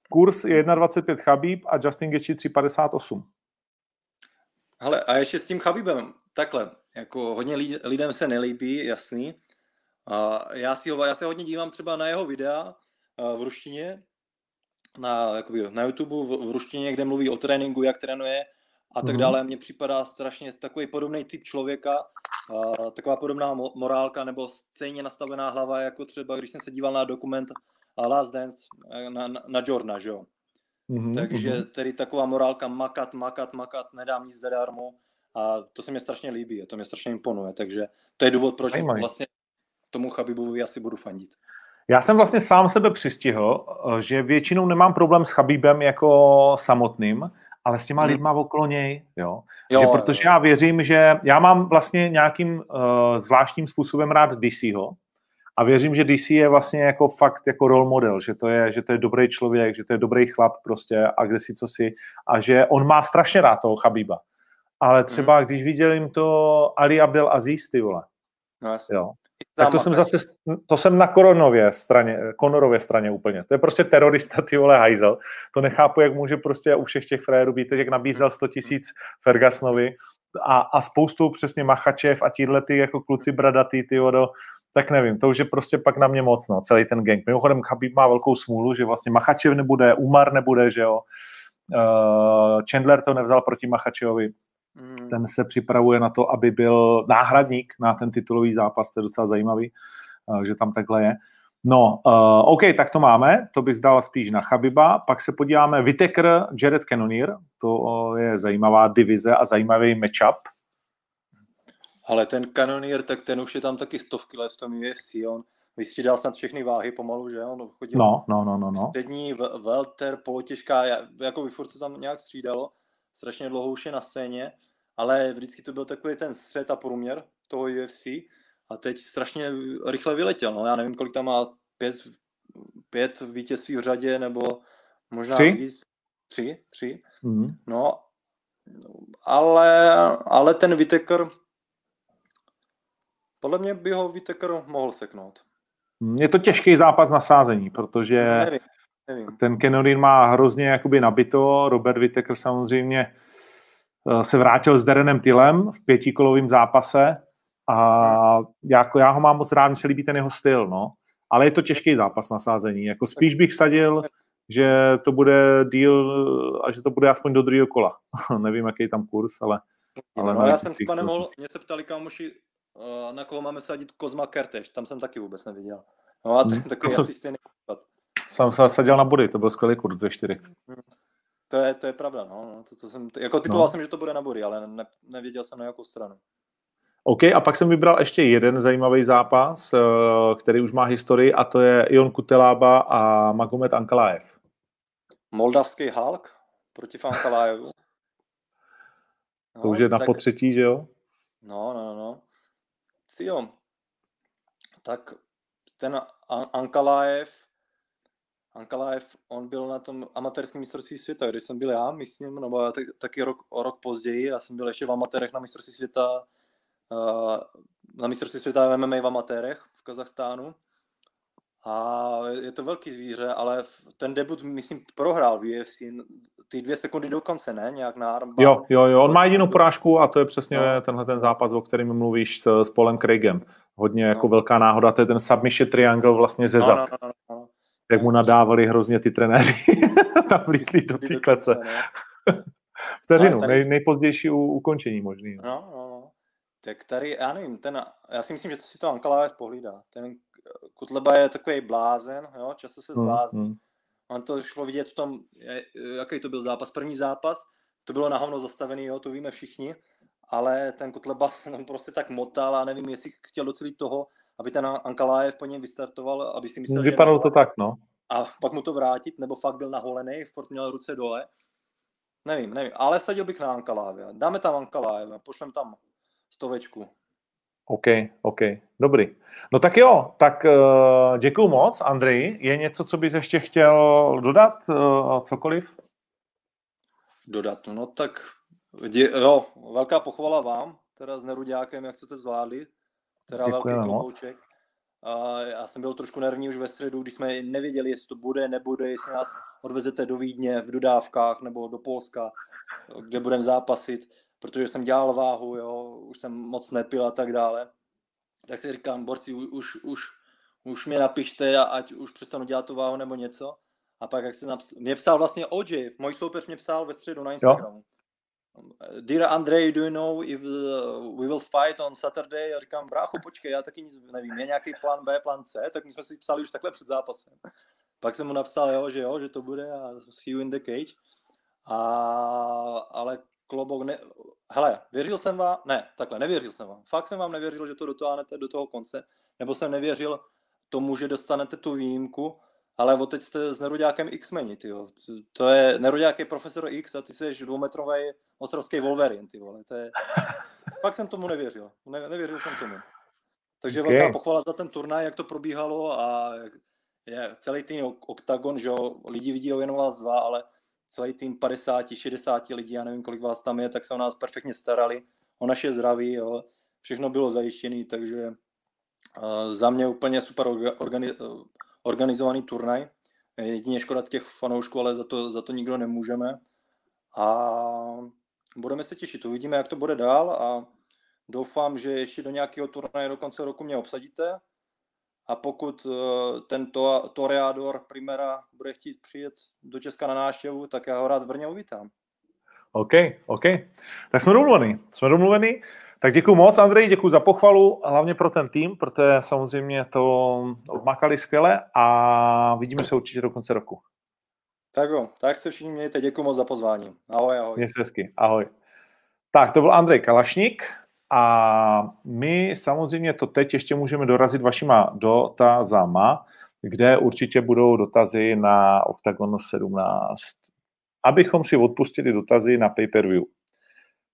Kurs je 1,25 Chabib a Justin Gaethje 3,58. Ale a ještě s tím Chabibem, takhle, jako hodně lidem se nelíbí, jasný. A já, si ho, já se hodně dívám třeba na jeho videa v ruštině, na, jakoby, na YouTube v, v ruštině, kde mluví o tréninku, jak trénuje a tak mm-hmm. dále. Mně připadá strašně takový podobný typ člověka, a, taková podobná morálka nebo stejně nastavená hlava, jako třeba když jsem se díval na dokument Last Dance na, na, na Jordana, že jo. Mm-hmm, Takže mm-hmm. tedy taková morálka makat, makat, makat, nedám nic zadarmo a to se mi strašně líbí a to mě strašně imponuje, takže to je důvod, proč Ajmaj. vlastně tomu Chabibovi asi budu fandit. Já jsem vlastně sám sebe přistihl, eh, že většinou nemám problém s Chabibem jako samotným, ale s těma hmm. lidma okolo něj, jo. jo že protože jo. já věřím, že já mám vlastně nějakým uh, zvláštním způsobem rád DCho a věřím, že DC je vlastně jako fakt jako role model, že to je, že to je dobrý člověk, že to je dobrý chlap prostě a kde si co si a že on má strašně rád toho Chabiba. Ale hmm. třeba, hmm. když viděl jim to Ali Abdel Aziz, ty vole, no, jo, tak to jsem zase, to jsem na Koronově straně, Konorově straně úplně. To je prostě terorista, ty vole, hajzel. To nechápu, jak může prostě u všech těch frérů být, jak nabízel 100 tisíc Fergusonovi a, a spoustu přesně Machačev a tíhle ty jako kluci bradatý, ty vodo, tak nevím, to už je prostě pak na mě moc, no, celý ten gang. Mimochodem Khabib má velkou smůlu, že vlastně Machačev nebude, Umar nebude, že jo. Uh, Chandler to nevzal proti Machačevovi. Ten se připravuje na to, aby byl náhradník na ten titulový zápas, to je docela zajímavý, eh, že tam takhle je. No, uh, OK, tak to máme, to bys dal spíš na Chabiba, pak se podíváme Whitaker, Jared Cannonier, to je zajímavá divize a zajímavý matchup. Ale ten Cannonier, tak ten už je tam taky stovky let v tom UFC, on vystřídal snad všechny váhy pomalu, že on chodil no, no, no, no, no. střední, welter, polotěžká, jako by furt to tam nějak střídalo, strašně dlouho už je na scéně, ale vždycky to byl takový ten střed a průměr toho UFC a teď strašně rychle vyletěl. No, já nevím, kolik tam má pět, pět vítězství v řadě, nebo možná tři. víc. Tři, tři. Mm. No, ale, ale ten Whitaker, podle mě by ho Whitaker mohl seknout. Je to těžký zápas na sázení, protože nevím, nevím. ten Kenorin má hrozně jakoby nabito, Robert Whitaker samozřejmě Eh, se vrátil s Derenem Tylem v pětikolovém zápase a jako já ho mám moc rád, mi se líbí ten jeho styl, no. Ale je to těžký zápas na sázení. Jako spíš bych sadil, že to bude díl a že to bude aspoň do druhého kola. Nevím, jaký je tam kurz, ale... ale no, já jsem třeba nemohl, mě se ptali kámoši, eh, na koho máme sadit Kozma Kertéž, tam jsem taky vůbec neviděl. No a to je hmm. takový asi stejný Jsem se sadil na body, to byl skvělý kurz, 2-4. To je, to je pravda, no. no. To, to jsem, jako typoval no. jsem, že to bude na body, ale ne, nevěděl jsem na jakou stranu. OK, a pak jsem vybral ještě jeden zajímavý zápas, eh, který už má historii, a to je Ion Kutelába a Magomed Ankalaev. Moldavský Hulk proti Ankalaevu. No, to už je na tak, potřetí, že jo? No, no, no. jo. Tak ten Ankalaev Ankalaev, on byl na tom amatérském mistrovství světa, kde jsem byl já, myslím, nebo tak, taky rok, o rok později, já jsem byl ještě v amatérech na mistrovství světa, na mistrovství světa MMA v amatérech v Kazachstánu. A je to velký zvíře, ale ten debut, myslím, prohrál v UFC ty dvě sekundy do konce, ne? Nějak na armbar. Jo, jo, jo, on má jedinou porážku a to je přesně no. tenhle ten zápas, o kterém mluvíš s, s Polem Craigem. Hodně jako no. velká náhoda, to je ten submission triangle vlastně ze zad. No, no, no, no jak mu nadávali hrozně ty trenéři. Tam vlízli do té klece. Vteřinu, tady... nej, nejpozdější u, ukončení možný. No. no, no, no. Tak tady, já nevím, ten, já si myslím, že to si to Ankaláv pohlídá. Ten Kutleba je takový blázen, jo, často se zblázní. Hmm, hmm. On to šlo vidět v tom, jaký to byl zápas. První zápas, to bylo na hovno zastavený, jo, to víme všichni, ale ten Kutleba se tam prostě tak motal a nevím, jestli chtěl docelit toho, aby ten Ankalájev po něm vystartoval, aby si myslel, Vypadalo to tak, no. A pak mu to vrátit, nebo fakt byl naholený, furt měl ruce dole. Nevím, nevím, ale sadil bych na Ankalávě. Dáme tam Ankalájeva, pošlem tam stovečku. OK, OK, dobrý. No tak jo, tak uh, děkuju moc, Andrej. Je něco, co bys ještě chtěl dodat, uh, cokoliv? Dodat, no tak dě, jo, velká pochvala vám, teda s Neruďákem, jak jste to zvládli, teda velký klobouček. A já jsem byl trošku nervní už ve středu, když jsme nevěděli, jestli to bude, nebude, jestli nás odvezete do Vídně v dodávkách nebo do Polska, kde budeme zápasit, protože jsem dělal váhu, jo, už jsem moc nepil a tak dále. Tak si říkám, borci, už, už, už mě napište, ať už přestanu dělat tu váhu nebo něco. A pak, jak se napsal, mě psal vlastně OJ, můj soupeř mě psal ve středu na Instagramu. Jo? Dear Andrej, do you know if uh, we will fight on Saturday? Já říkám, brácho, počkej, já taky nic nevím. Je nějaký plán B, plán C? Tak my jsme si psali už takhle před zápasem. Pak jsem mu napsal, jo, že jo, že to bude a see you in the cage. A, ale klobok, ne, hele, věřil jsem vám, ne, takhle, nevěřil jsem vám. Fakt jsem vám nevěřil, že to dotáhnete do toho konce, nebo jsem nevěřil tomu, že dostanete tu výjimku, ale od teď jste s Nerudákem X-meni, tyjo. To je, Nerudák je profesor X a ty jsi dvoumetrový ostrovský Wolverine, ty vole. To je... Fakt jsem tomu nevěřil. Ne, nevěřil jsem tomu. Takže okay. velká pochvala za ten turnaj, jak to probíhalo a je celý tým Octagon, že jo, lidi vidí jenom vás dva, ale celý tým 50, 60 lidí, já nevím, kolik vás tam je, tak se o nás perfektně starali, o naše zdraví, jo. všechno bylo zajištěné, takže uh, za mě úplně super organi- organizovaný turnaj. Jedině škoda těch fanoušků, ale za to, za to nikdo nemůžeme. A budeme se těšit, uvidíme, jak to bude dál a doufám, že ještě do nějakého turnaje do konce roku mě obsadíte a pokud eh, ten to, Toreador Primera bude chtít přijet do Česka na návštěvu, tak já ho rád v Brně uvítám. OK, OK. Tak jsme domluveni. Jsme domluveni. Tak děkuji moc, Andrej, děkuji za pochvalu, hlavně pro ten tým, protože samozřejmě to odmakali skvěle a vidíme se určitě do konce roku. Tak jo, tak se všichni mějte, děkuji moc za pozvání. Ahoj, ahoj. Mějte hezky, ahoj. Tak, to byl Andrej Kalašník a my samozřejmě to teď ještě můžeme dorazit vašima dotazama, kde určitě budou dotazy na Octagon 17. Abychom si odpustili dotazy na pay-per-view.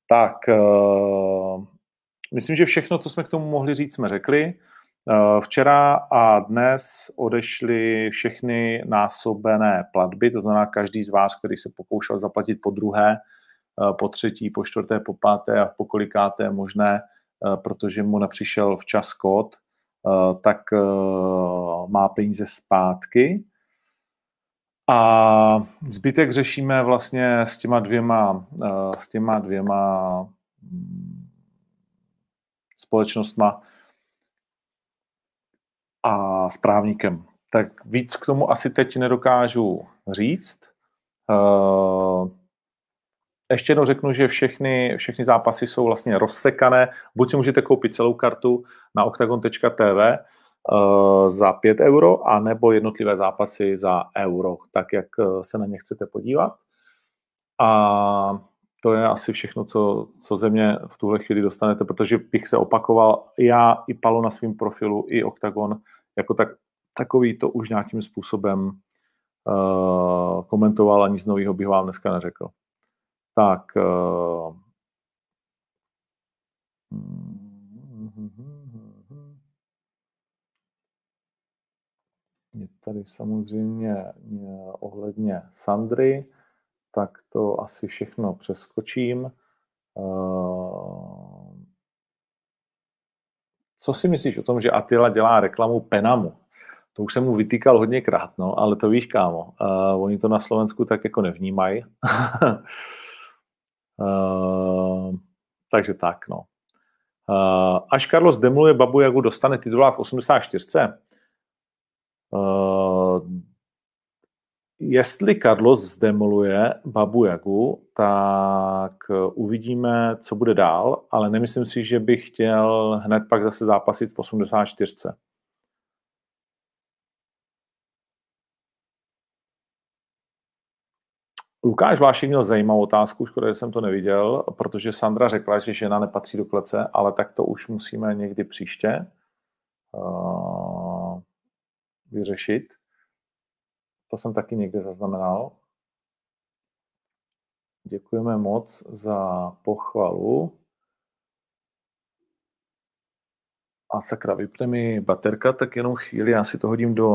Tak, uh, myslím, že všechno, co jsme k tomu mohli říct, jsme řekli. Uh, včera a dnes odešly všechny násobené platby, to znamená každý z vás, který se pokoušel zaplatit po druhé, uh, po třetí, po čtvrté, po páté a po kolikáté možné, protože mu nepřišel včas kód, tak má peníze zpátky. A zbytek řešíme vlastně s těma dvěma, s těma dvěma mm, společnostma a správníkem. Tak víc k tomu asi teď nedokážu říct. Eh, ještě jednou řeknu, že všechny, všechny zápasy jsou vlastně rozsekané. Buď si můžete koupit celou kartu na octagon.tv uh, za 5 euro, a nebo jednotlivé zápasy za euro, tak jak eh, se na ně chcete podívat. A to je asi všechno, co, co ze mě v tuhle chvíli dostanete, protože bych se opakoval já i Palo na svém profilu, i Octagon, jako tak, takový to už nějakým způsobem uh, komentoval a nic nového bych vám dneska neřekl. Tak. Uh, je tady samozřejmě ohledně Sandry, tak to asi všechno přeskočím. Eh, co si myslíš o tom, že Attila dělá reklamu Penamu? To už jsem mu vytýkal hodněkrát, no, ale to víš, kámo. Uh, oni to na Slovensku tak jako nevnímají. uh, takže tak, no. Uh, až Carlos demoluje Babu Jagu, dostane titulá v 84. Uh, jestli Carlos zdemoluje Babu Jagu, tak uvidíme, co bude dál, ale nemyslím si, že bych chtěl hned pak zase zápasit v 84. Lukáš Vlášek měl zajímavou otázku, škoda, že jsem to neviděl, protože Sandra řekla, že žena nepatří do klece, ale tak to už musíme někdy příště uh, vyřešit. To jsem taky někde zaznamenal. Děkujeme moc za pochvalu. A sakra, vypne mi baterka, tak jenom chvíli, já si to hodím do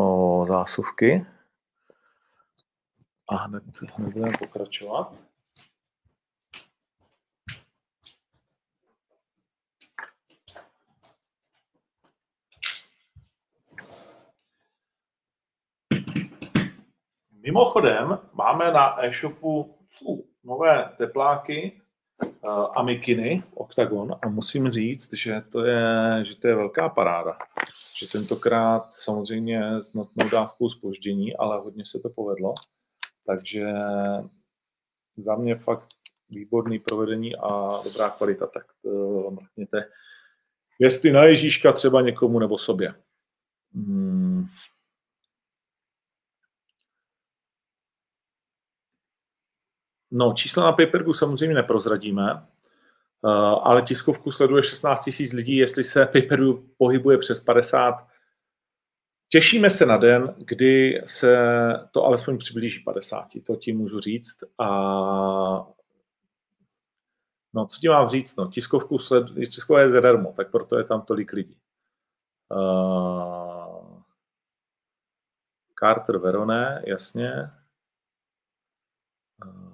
zásuvky. A hned, hned budeme pokračovat. Mimochodem, máme na e-shopu nové tepláky uh, a mikiny Octagon a musím říct, že to je, že to je velká paráda. Že tentokrát samozřejmě s notnou dávkou spoždění, ale hodně se to povedlo. Takže za mě fakt výborný provedení a dobrá kvalita, tak to mrkněte. Jestli na Ježíška třeba někomu nebo sobě. Hmm. No, čísla na paperku samozřejmě neprozradíme. ale tiskovku sleduje 16 000 lidí, jestli se pay pohybuje přes 50, Těšíme se na den, kdy se to alespoň přiblíží 50, to ti můžu říct. A no, co ti mám říct? No, tiskovku sled, tiskové je zadarmo, tak proto je tam tolik lidí. Uh, Carter Verone, jasně. Uh,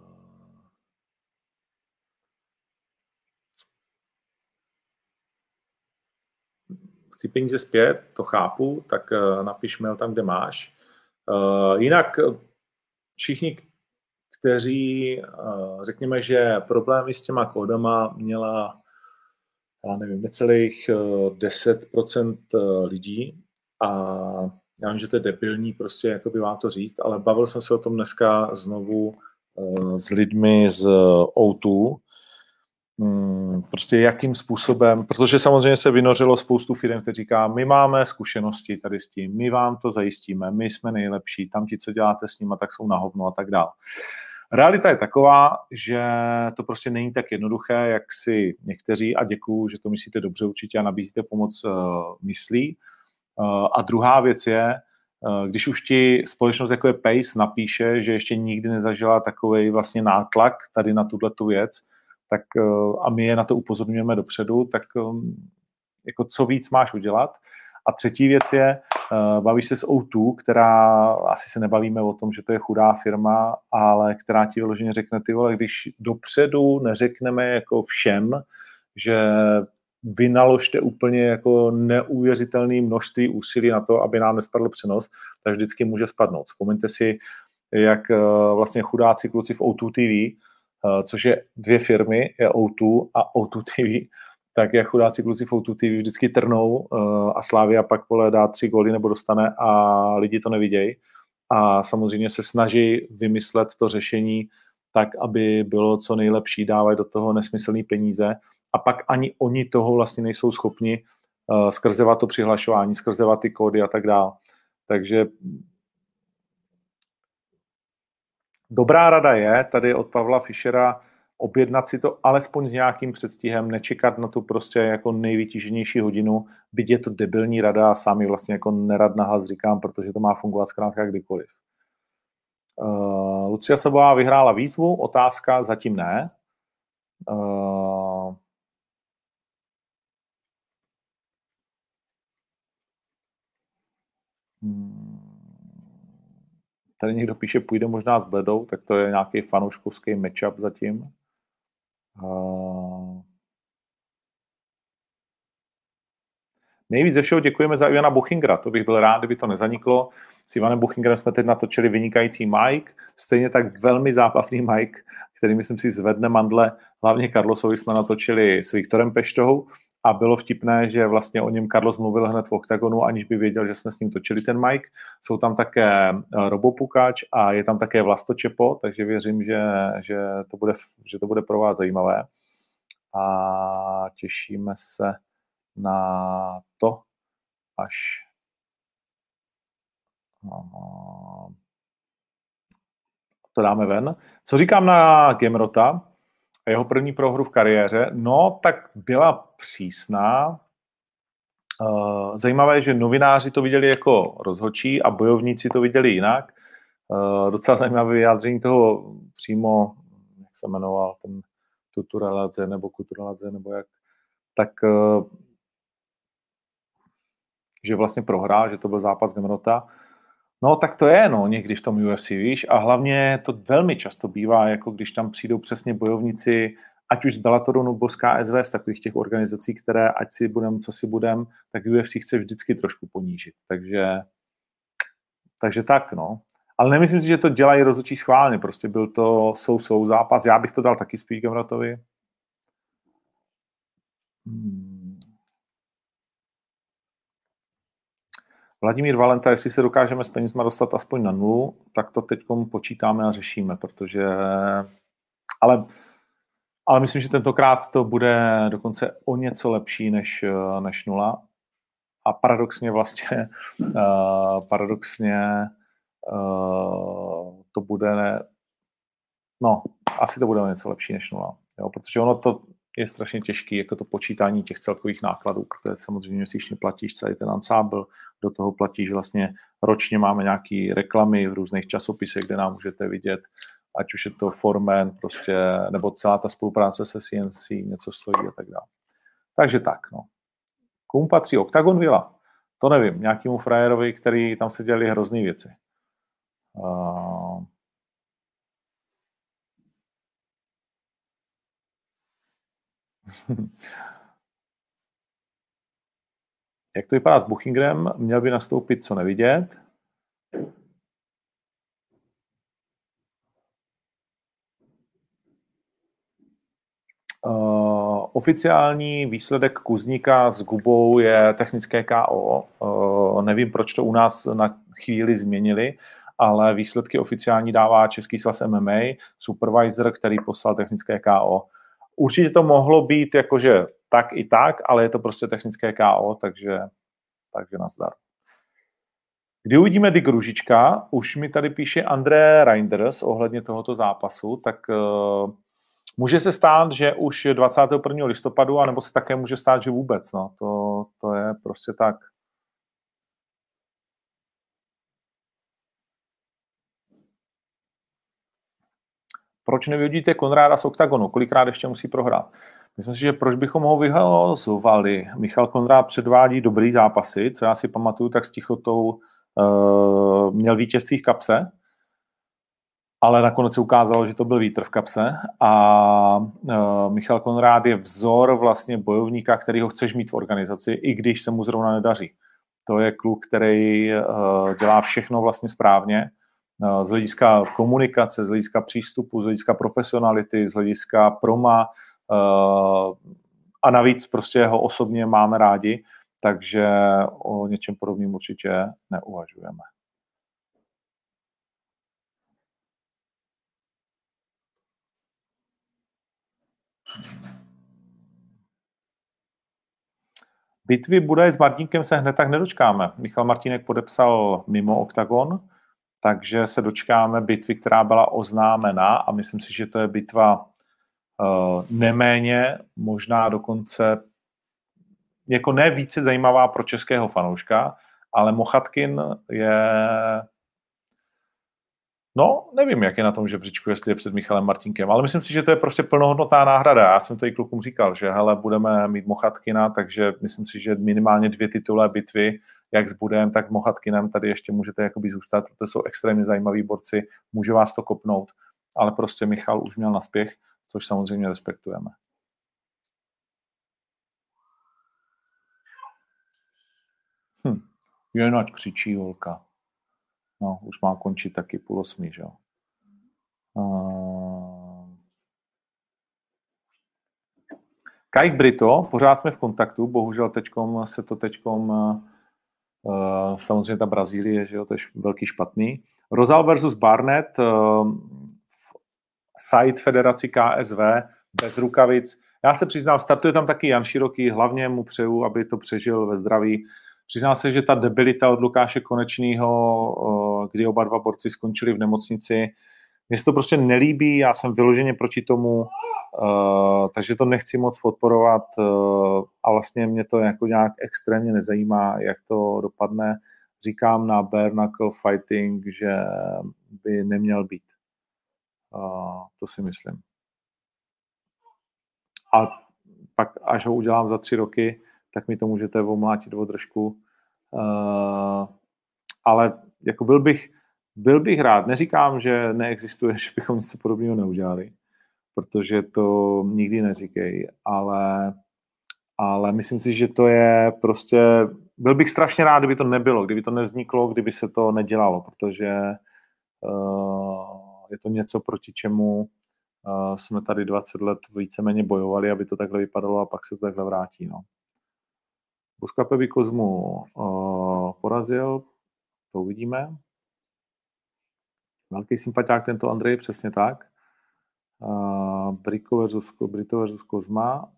chci peníze zpět, to chápu, tak uh, napiš mail tam, kde máš. Uh, jinak všichni, kteří, řekněme, že problémy s těma kódama měla, já nevím, necelých 10% lidí a já vím, že to je debilní prostě jako by vám to říct, ale bavil jsem se o tom dneska znovu s lidmi z O2, Hmm, prostě jakým způsobem, protože samozřejmě se vynořilo spoustu firm, které říká, my máme zkušenosti tady s tím, my vám to zajistíme, my jsme nejlepší, tam ti, co děláte s nimi, tak jsou na hovno a tak dále. Realita je taková, že to prostě není tak jednoduché, jak si někteří, a děkuju, že to myslíte dobře určitě a nabízíte pomoc, uh, myslí. Uh, a druhá věc je, uh, když už ti společnost jako je Pace napíše, že ještě nikdy nezažila takový vlastně nátlak tady na tuhle tu věc, tak eh, a my je na to upozorňujeme dopředu, tak eh, jako co víc máš udělat. A třetí věc je, eh, bavíš se s O2, která, asi se nebavíme o tom, že to je chudá firma, ale která ti vyloženě řekne, ty vole, když dopředu neřekneme jako všem, že vynaložte úplně jako neuvěřitelné množství úsilí na to, aby nám nespadl přenos, tak vždycky může spadnout. Vzpomeňte si, jak vlastně chudáci kluci v O2 TV což je dvě firmy, je O2 a O2 TV, tak jak chudáci kluci v O2 TV vždycky trnou eh, a Slávia pak vole dá tři góly nebo dostane a lidi to nevidějí. A samozřejmě se snaží vymyslet to řešení tak, aby bylo co nejlepší, dávají do toho nesmyslné peníze a pak ani oni toho vlastně nejsou schopni uh, skrzovat to přihlašování, skrzovat ty kódy a tak dále. Takže Dobrá rada je tady od Pavla Fischera objednat si to alespoň s nějakým předstihem, nečekat na tu prostě jako nejvytíženější hodinu, byť je to debilní rada a sám ji vlastně jako nerad nahlas říkám, protože to má fungovat zkrátka kdykoliv. Uh, Lucia Sabová vyhrála výzvu, otázka zatím ne. Uh, Tady někdo píše, půjde možná s Bledou, tak to je nějaký fanouškovský matchup zatím. Uh... Nejvíc ze všeho děkujeme za Ivana Buchingra, to bych byl rád, kdyby to nezaniklo. S Ivanem Buchingrem jsme teď natočili vynikající Mike, stejně tak velmi zábavný Mike, který myslím si zvedne mandle. Hlavně Carlosovi jsme natočili s Viktorem Peštou a bylo vtipné, že vlastně o něm Carlos mluvil hned v OKTAGONu, aniž by věděl, že jsme s ním točili ten mic. Jsou tam také eh, Robopukáč a je tam také Vlastočepo, takže věřím, že, že, to bude, že to bude pro vás zajímavé. A těšíme se na to, až to dáme ven. Co říkám na Gemrota? Jeho první prohru v kariéře, no tak byla přísná. Eh, zajímavé je, že novináři to viděli jako rozhočí a bojovníci to viděli jinak. Eh, docela zajímavé vyjádření toho přímo, jak se jmenoval ten Tuturaladze nebo Kuturaladze nebo jak, tak eh, že vlastně prohrál, že to byl zápas Gemrota. No tak to je, no, někdy v tom UFC, víš, a hlavně to velmi často bývá, jako když tam přijdou přesně bojovníci, ať už z Bellatoru nebo z KSV, z takových těch organizací, které ať si budem, co si budem, tak UFC chce vždycky trošku ponížit. Takže, takže tak, no. Ale nemyslím si, že to dělají rozhodčí schválně, prostě byl to sou-sou zápas. Já bych to dal taky Speakem Ratovi. Hmm. Vladimír Valenta, jestli se dokážeme s penězma dostat aspoň na nulu, tak to teď počítáme a řešíme, protože... Ale, ale myslím, že tentokrát to bude dokonce o něco lepší než, než nula. A paradoxně vlastně, uh, paradoxně uh, to bude, no, asi to bude o něco lepší než nula. Jo, protože ono to, je strašně těžký, jako to počítání těch celkových nákladů, protože samozřejmě měsíčně platíš celý ten ansábl, do toho platíš vlastně ročně máme nějaké reklamy v různých časopisech, kde nám můžete vidět, ať už je to Formen, prostě, nebo celá ta spolupráce se CNC, něco stojí a tak dále. Takže tak, no. Komu patří Octagon Villa? To nevím, nějakému frajerovi, který tam se dělali hrozný věci. Uh, Jak to vypadá s Bookingem? Měl by nastoupit co nevidět. Uh, oficiální výsledek Kuzníka s Gubou je technické KO. Uh, nevím, proč to u nás na chvíli změnili, ale výsledky oficiální dává Český svaz MMA, supervisor, který poslal technické KO. Určitě to mohlo být jakože tak i tak, ale je to prostě technické KO, takže, takže nazdar. Kdy uvidíme Dick Ružička, už mi tady píše André Reinders ohledně tohoto zápasu, tak uh, může se stát, že už 21. listopadu, anebo se také může stát, že vůbec. No. To, to je prostě tak. Proč nevyhodíte Konráda z OKTAGONu? Kolikrát ještě musí prohrát? Myslím si, že proč bychom ho vyhazovali? Michal Konrád předvádí dobrý zápasy, co já si pamatuju, tak s Tichotou uh, měl vítězství v kapse, ale nakonec se ukázalo, že to byl vítr v kapse a uh, Michal Konrád je vzor vlastně bojovníka, který ho chceš mít v organizaci, i když se mu zrovna nedaří. To je kluk, který uh, dělá všechno vlastně správně, z hlediska komunikace, z hlediska přístupu, z hlediska profesionality, z hlediska proma a navíc prostě ho osobně máme rádi, takže o něčem podobným určitě neuvažujeme. Bitvy Budaj s Martinkem se hned tak nedočkáme. Michal Martinek podepsal mimo OKTAGON, takže se dočkáme bitvy, která byla oznámena a myslím si, že to je bitva neméně, možná dokonce jako ne více zajímavá pro českého fanouška, ale Mochatkin je No, nevím, jak je na tom žebříčku, jestli je před Michalem Martinkem, ale myslím si, že to je prostě plnohodnotná náhrada. Já jsem to i klukům říkal, že hele, budeme mít Mochatkina, takže myslím si, že minimálně dvě titulé bitvy jak s Budem, tak Mochatkinem tady ještě můžete jakoby zůstat, protože jsou extrémně zajímaví borci, může vás to kopnout, ale prostě Michal už měl naspěch, což samozřejmě respektujeme. Hm, jen ať křičí holka. No, už má končit taky půl osmi, že jo. Kajk Brito, pořád jsme v kontaktu, bohužel teďkom se to teďkom Uh, samozřejmě ta Brazílie, že jo, to je velký špatný. Rozal versus Barnett, uh, site federaci KSV, bez rukavic. Já se přiznám, startuje tam taky Jan Široký, hlavně mu přeju, aby to přežil ve zdraví. Přiznám se, že ta debilita od Lukáše Konečného, uh, kdy oba dva borci skončili v nemocnici, mně se to prostě nelíbí, já jsem vyloženě proti tomu, takže to nechci moc podporovat a vlastně mě to jako nějak extrémně nezajímá, jak to dopadne. Říkám na bare knuckle fighting, že by neměl být. To si myslím. A pak, až ho udělám za tři roky, tak mi to můžete omlátit o držku. Uh, ale jako byl bych, byl bych rád, neříkám, že neexistuje, že bychom něco podobného neudělali, protože to nikdy neříkej, ale, ale myslím si, že to je prostě, byl bych strašně rád, kdyby to nebylo, kdyby to nevzniklo, kdyby se to nedělalo, protože uh, je to něco, proti čemu uh, jsme tady 20 let víceméně bojovali, aby to takhle vypadalo a pak se to takhle vrátí. No. Buskape Kozmu uh, porazil, to uvidíme. Velký sympatiák tento Andrej, přesně tak. Uh, Briko versus, Brito versus Kozma.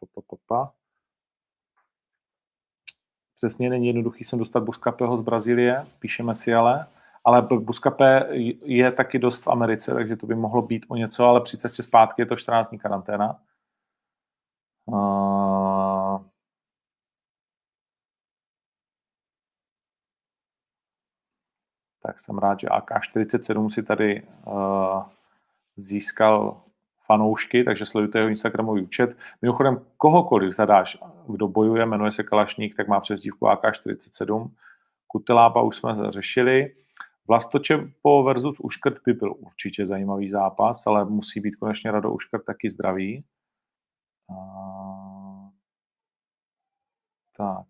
Pa, pa, pa, pa. Přesně není jednoduchý sem dostat Buskapeho z Brazílie, píšeme si ale. Ale Buscapé je taky dost v Americe, takže to by mohlo být o něco, ale při cestě zpátky je to 14 dní karanténa. Uh, tak jsem rád, že AK47 si tady uh, získal fanoušky, takže sledujte jeho Instagramový účet. Mimochodem, kohokoliv zadáš, kdo bojuje, jmenuje se Kalašník, tak má přezdívku AK-47. Kutelába už jsme řešili. Vlastočepo versus Uškrt by byl určitě zajímavý zápas, ale musí být konečně Rado Uškrt taky zdravý. A... Tak.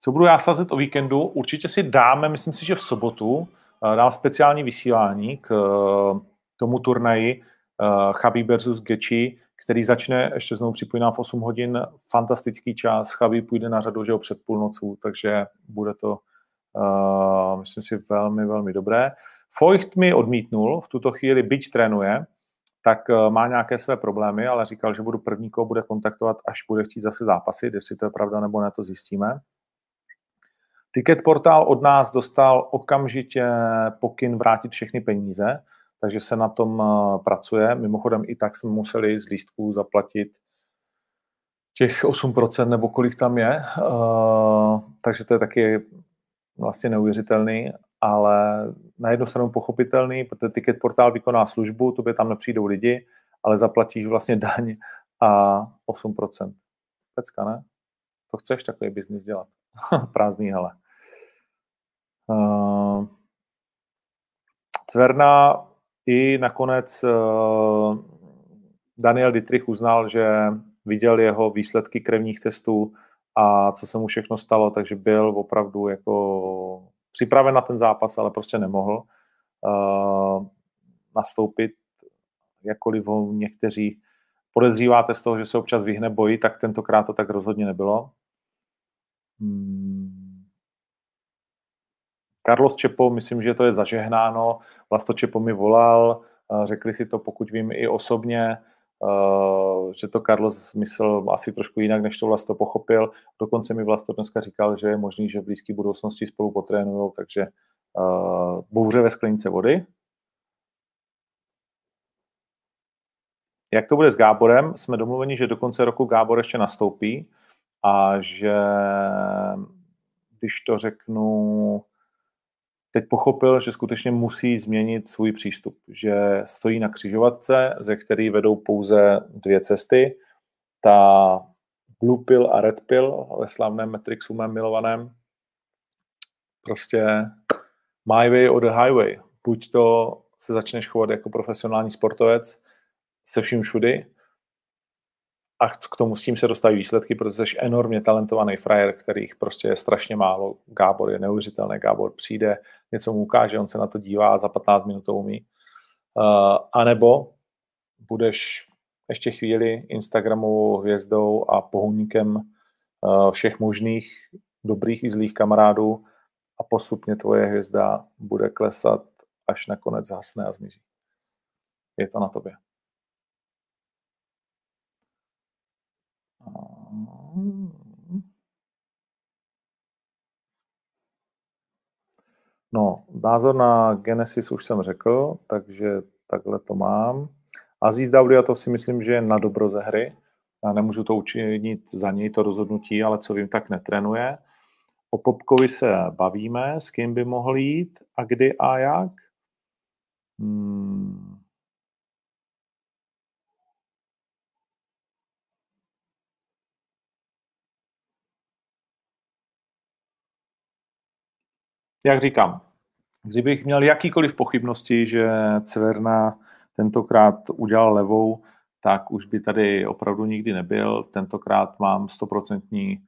Co budu já sázet o víkendu? Určitě si dáme, myslím si, že v sobotu eh, dám speciální vysílání k eh, tomu turnaji uh, Chabib versus Gechi, který začne, ještě znovu připomínám, v 8 hodin, fantastický čas, Chabib půjde na řadu, že ho před půlnocou, takže bude to, myslím si, velmi, velmi dobré. Feucht mi odmítnul, v tuto chvíli byť trénuje, tak uh, má nějaké své problémy, ale říkal, že budu první, koho bude kontaktovat, až bude chtít zase zápasit, jestli to je pravda nebo ne, to zjistíme. Ticket portál od nás dostal okamžitě pokyn vrátit všechny peníze, takže se na tom eh, pracuje. Mimochodem i tak jsme museli z lístků zaplatit těch 8% nebo kolik tam je, uh, takže to je taky vlastně neuvěřitelný, ale na jednu stranu pochopitelný, protože ticket portál vykoná službu, tobě tam nepřijdou lidi, ale zaplatíš vlastně daň a 8%. Pecka, ne? To chceš takový biznis dělat. Prázdný hele. Uh, Cverna i nakonec uh, Daniel Dietrich uznal, že viděl jeho výsledky krevních testů a co se mu všechno stalo, takže byl opravdu jako připraven na ten zápas, ale prostě nemohl uh, nastoupit, jakkoliv ho někteří podezříváte z toho, že se občas vyhne boji, tak tentokrát to tak rozhodně nebylo. Hmm. Carlos Čepo, myslím, že to je zažehnáno. Vlasto Čepo mi volal, řekli si to, pokud vím, i osobně, že to Carlos myslel asi trošku jinak, než to Vlasto pochopil. Dokonce mi Vlasto dneska říkal, že je možný, že v blízké budoucnosti spolu potrénujou, takže bouře ve sklenice vody. Jak to bude s Gáborem? Jsme domluveni, že do konce roku Gábor ještě nastoupí a že když to řeknu, teď pochopil, že skutečně musí změnit svůj přístup, že stojí na křižovatce, ze který vedou pouze dvě cesty. Ta blue pill a red pill ve slavném Matrixu mém milovaném. Prostě my way or the highway. Buď to se začneš chovat jako profesionální sportovec se vším všudy, a k tomu s tím se dostaví výsledky, protože jsi enormně talentovaný frajer, kterých prostě je strašně málo. Gábor je neuvěřitelný, Gábor přijde, něco mu ukáže, on se na to dívá a za 15 minut to umí. Uh, a nebo budeš ještě chvíli Instagramovou hvězdou a pohůníkem uh, všech možných dobrých i zlých kamarádů a postupně tvoje hvězda bude klesat, až nakonec zhasne a zmizí. Je to na tobě. No, názor na Genesis už jsem řekl, takže takhle to mám. Aziz to si myslím, že je na dobro ze hry. Já nemůžu to učinit za něj, to rozhodnutí, ale co vím, tak netrénuje. O Popkovi se bavíme, s kým by mohl jít a kdy a jak. Hmm. Jak říkám, kdybych měl jakýkoliv pochybnosti, že Cverna tentokrát udělal levou, tak už by tady opravdu nikdy nebyl. Tentokrát mám stoprocentní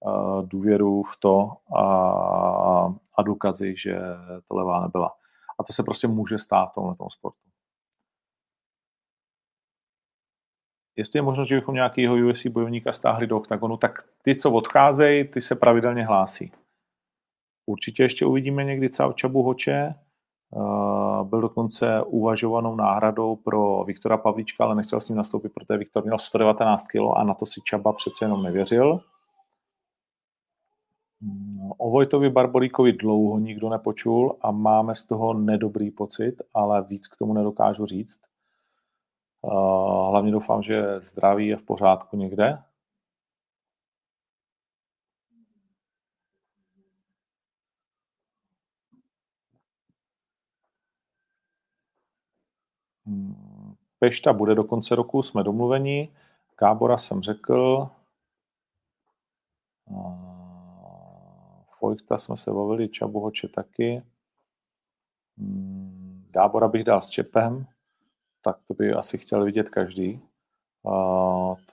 uh, důvěru v to a, a důkazy, že to levá nebyla. A to se prostě může stát v tomhle sportu. Jestli je možnost, že bychom nějakého UFC bojovníka stáhli do oktagonu, tak ty, co odcházejí, ty se pravidelně hlásí. Určitě ještě uvidíme někdy Čabu Hoče. Uh, byl dokonce uvažovanou náhradou pro Viktora Pavlíčka, ale nechtěl s ním nastoupit, protože Viktor měl 119 kg a na to si Čaba přece jenom nevěřil. No O Vojtovi Barbolíkovi dlouho nikdo nepočul a máme z toho nedobrý pocit, ale víc k tomu nedokážu říct. Hlavně doufám, že zdraví je v pořádku někde. Pešta bude do konce roku, jsme domluveni. Gábora jsem řekl. Fojta jsme se bavili, Čabuhoče taky. Hmm, Gábora bych dal s Čepem, tak to by asi chtěl vidět každý.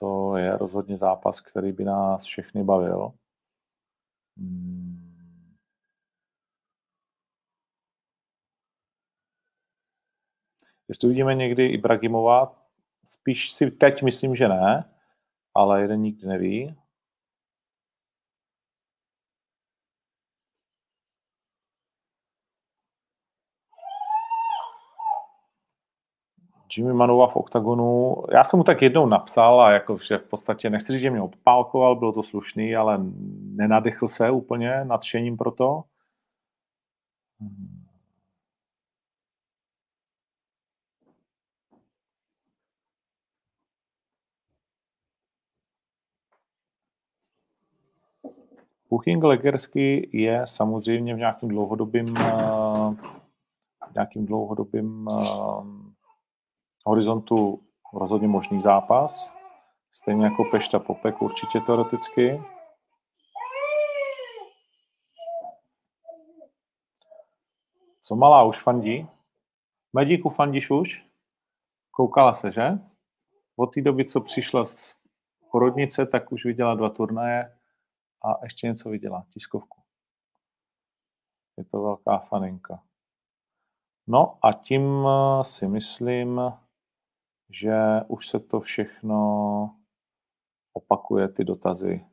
To je rozhodně zápas, který by nás všechny bavil. Jestli uvidíme někdy Ibrahimova, spíš si teď myslím, že ne, ale jeden nikdy neví. Jimmy Manova v OKTAGONu, já jsem mu tak jednou napsal a jako, že v podstatě, nechci říct, že mě opálkoval, bylo to slušný, ale nenadechl se úplně nadšením pro to. Booking Legersky je samozřejmě v nějakým dlouhodobým, eh, v nějakým dlouhodobým eh, horizontu rozhodně možný zápas. Stejně jako Pešta Popek určitě teoreticky. Co malá už fandí? Medíku fandíš už? Koukala se, že? Od té doby, co přišla z porodnice, tak už viděla dva turnaje a ještě něco viděla, tiskovku. Je to velká faninka. No a tím eh, si myslím, že už se to všechno opakuje, ty dotazy.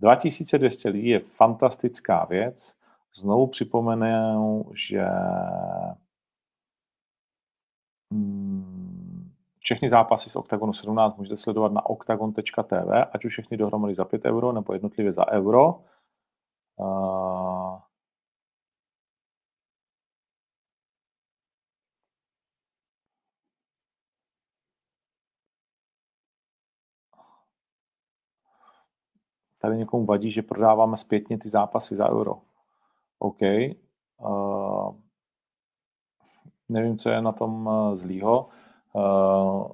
2200 lidí je fantastická věc. Znovu připomenu, že hmm, všechny zápasy z OKTAGONu 17 můžete sledovat na octagon.tv, ať už všechny dohromady za 5 euro nebo jednotlivě za euro. tady někomu vadí, že prodáváme zpětně ty zápasy za euro. OK. Uh, nevím, co je na tom uh, zlýho. Uh,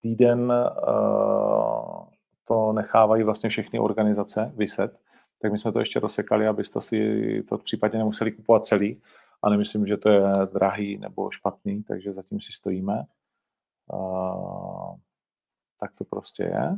týden uh, to nechávají vlastně všechny organizace vyset, tak my jsme to ještě rozsekali, abyste si to případně nemuseli kupovat celý a nemyslím, že to je drahý nebo špatný, takže zatím si stojíme. Uh, tak to prostě je.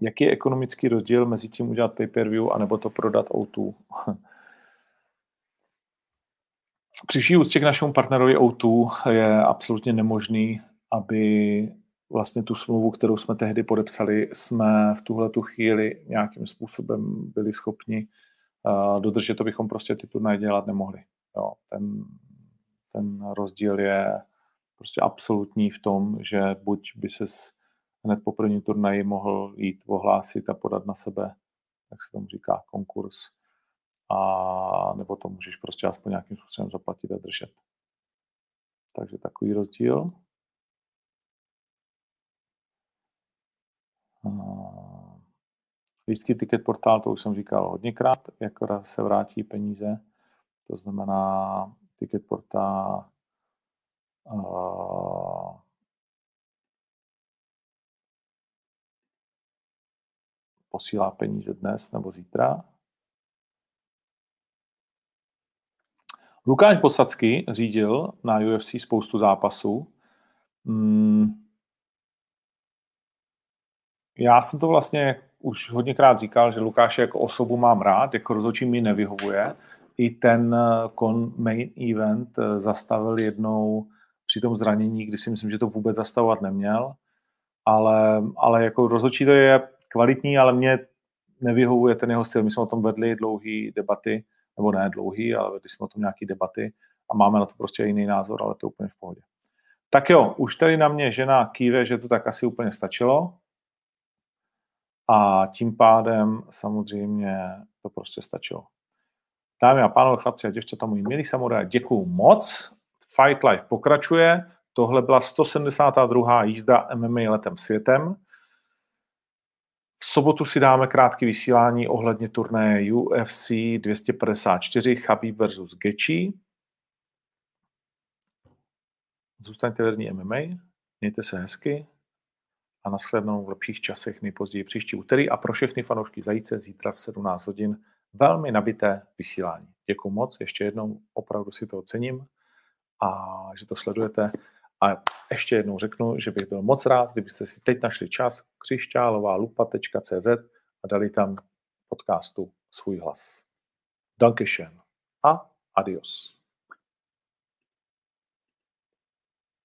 Jaký je ekonomický rozdíl mezi tím udělat pay-per-view a nebo to prodat O2? Při vší úctě k našemu partnerovi O2 je absolutně nemožný, aby vlastně tu smlouvu, kterou jsme tehdy podepsali, jsme v tuhle tu chvíli nějakým způsobem byli schopni uh, dodržet, to bychom prostě ty turnaje dělat nemohli. Jo, ten, ten rozdíl je prostě absolutní v tom, že buď by se hned po prvním turnaji mohl jít ohlásit a podat na sebe, jak se tomu říká, konkurs. A nebo to můžeš prostě aspoň nějakým způsobem zaplatit a držet. Takže takový rozdíl. Lístky ticket portál, to už jsem říkal hodněkrát, jak se vrátí peníze. To znamená ticket portál posílá peníze dnes nebo zítra. Lukáš Posacký řídil na UFC spoustu zápasů. Hmm. Já jsem to vlastně už hodněkrát říkal, že Lukáš jako osobu mám rád, jako rozhodčí mi nevyhovuje. I ten kon main event eh, zastavil jednou při tom zranění, kdy si myslím, že to vůbec zastavovat neměl. Ale, ale jako rozhodčí to je kvalitní, ale mě nevyhovuje ten jeho styl. My jsme o tom vedli dlouhý debaty, nebo ne dlouhý, ale vedli jsme o tom nějaké debaty a máme na to prostě jiný názor, ale to je úplně v pohodě. Tak jo, už tady na mě žena kýve, že to tak asi úplně stačilo. A tím pádem samozřejmě to prostě stačilo. Dámy a pánové, chlapci a děvčata, můj milý samuraj, děkuju moc. Fight Life pokračuje. Tohle byla 172. jízda MMA letem světem. V sobotu si dáme krátké vysílání ohledně turnaje UFC 254 Chabib versus Gechi. Zůstaňte věrní MMA, mějte se hezky a nashlednou v lepších časech nejpozději příští úterý a pro všechny fanoušky zajíce zítra v 17 hodin velmi nabité vysílání. Děkuji moc, ještě jednou opravdu si to ocením a že to sledujete. A ještě jednou řeknu, že bych byl moc rád, kdybyste si teď našli čas křišťálovalupa.cz a dali tam podcastu svůj hlas. Dankeschön a adios.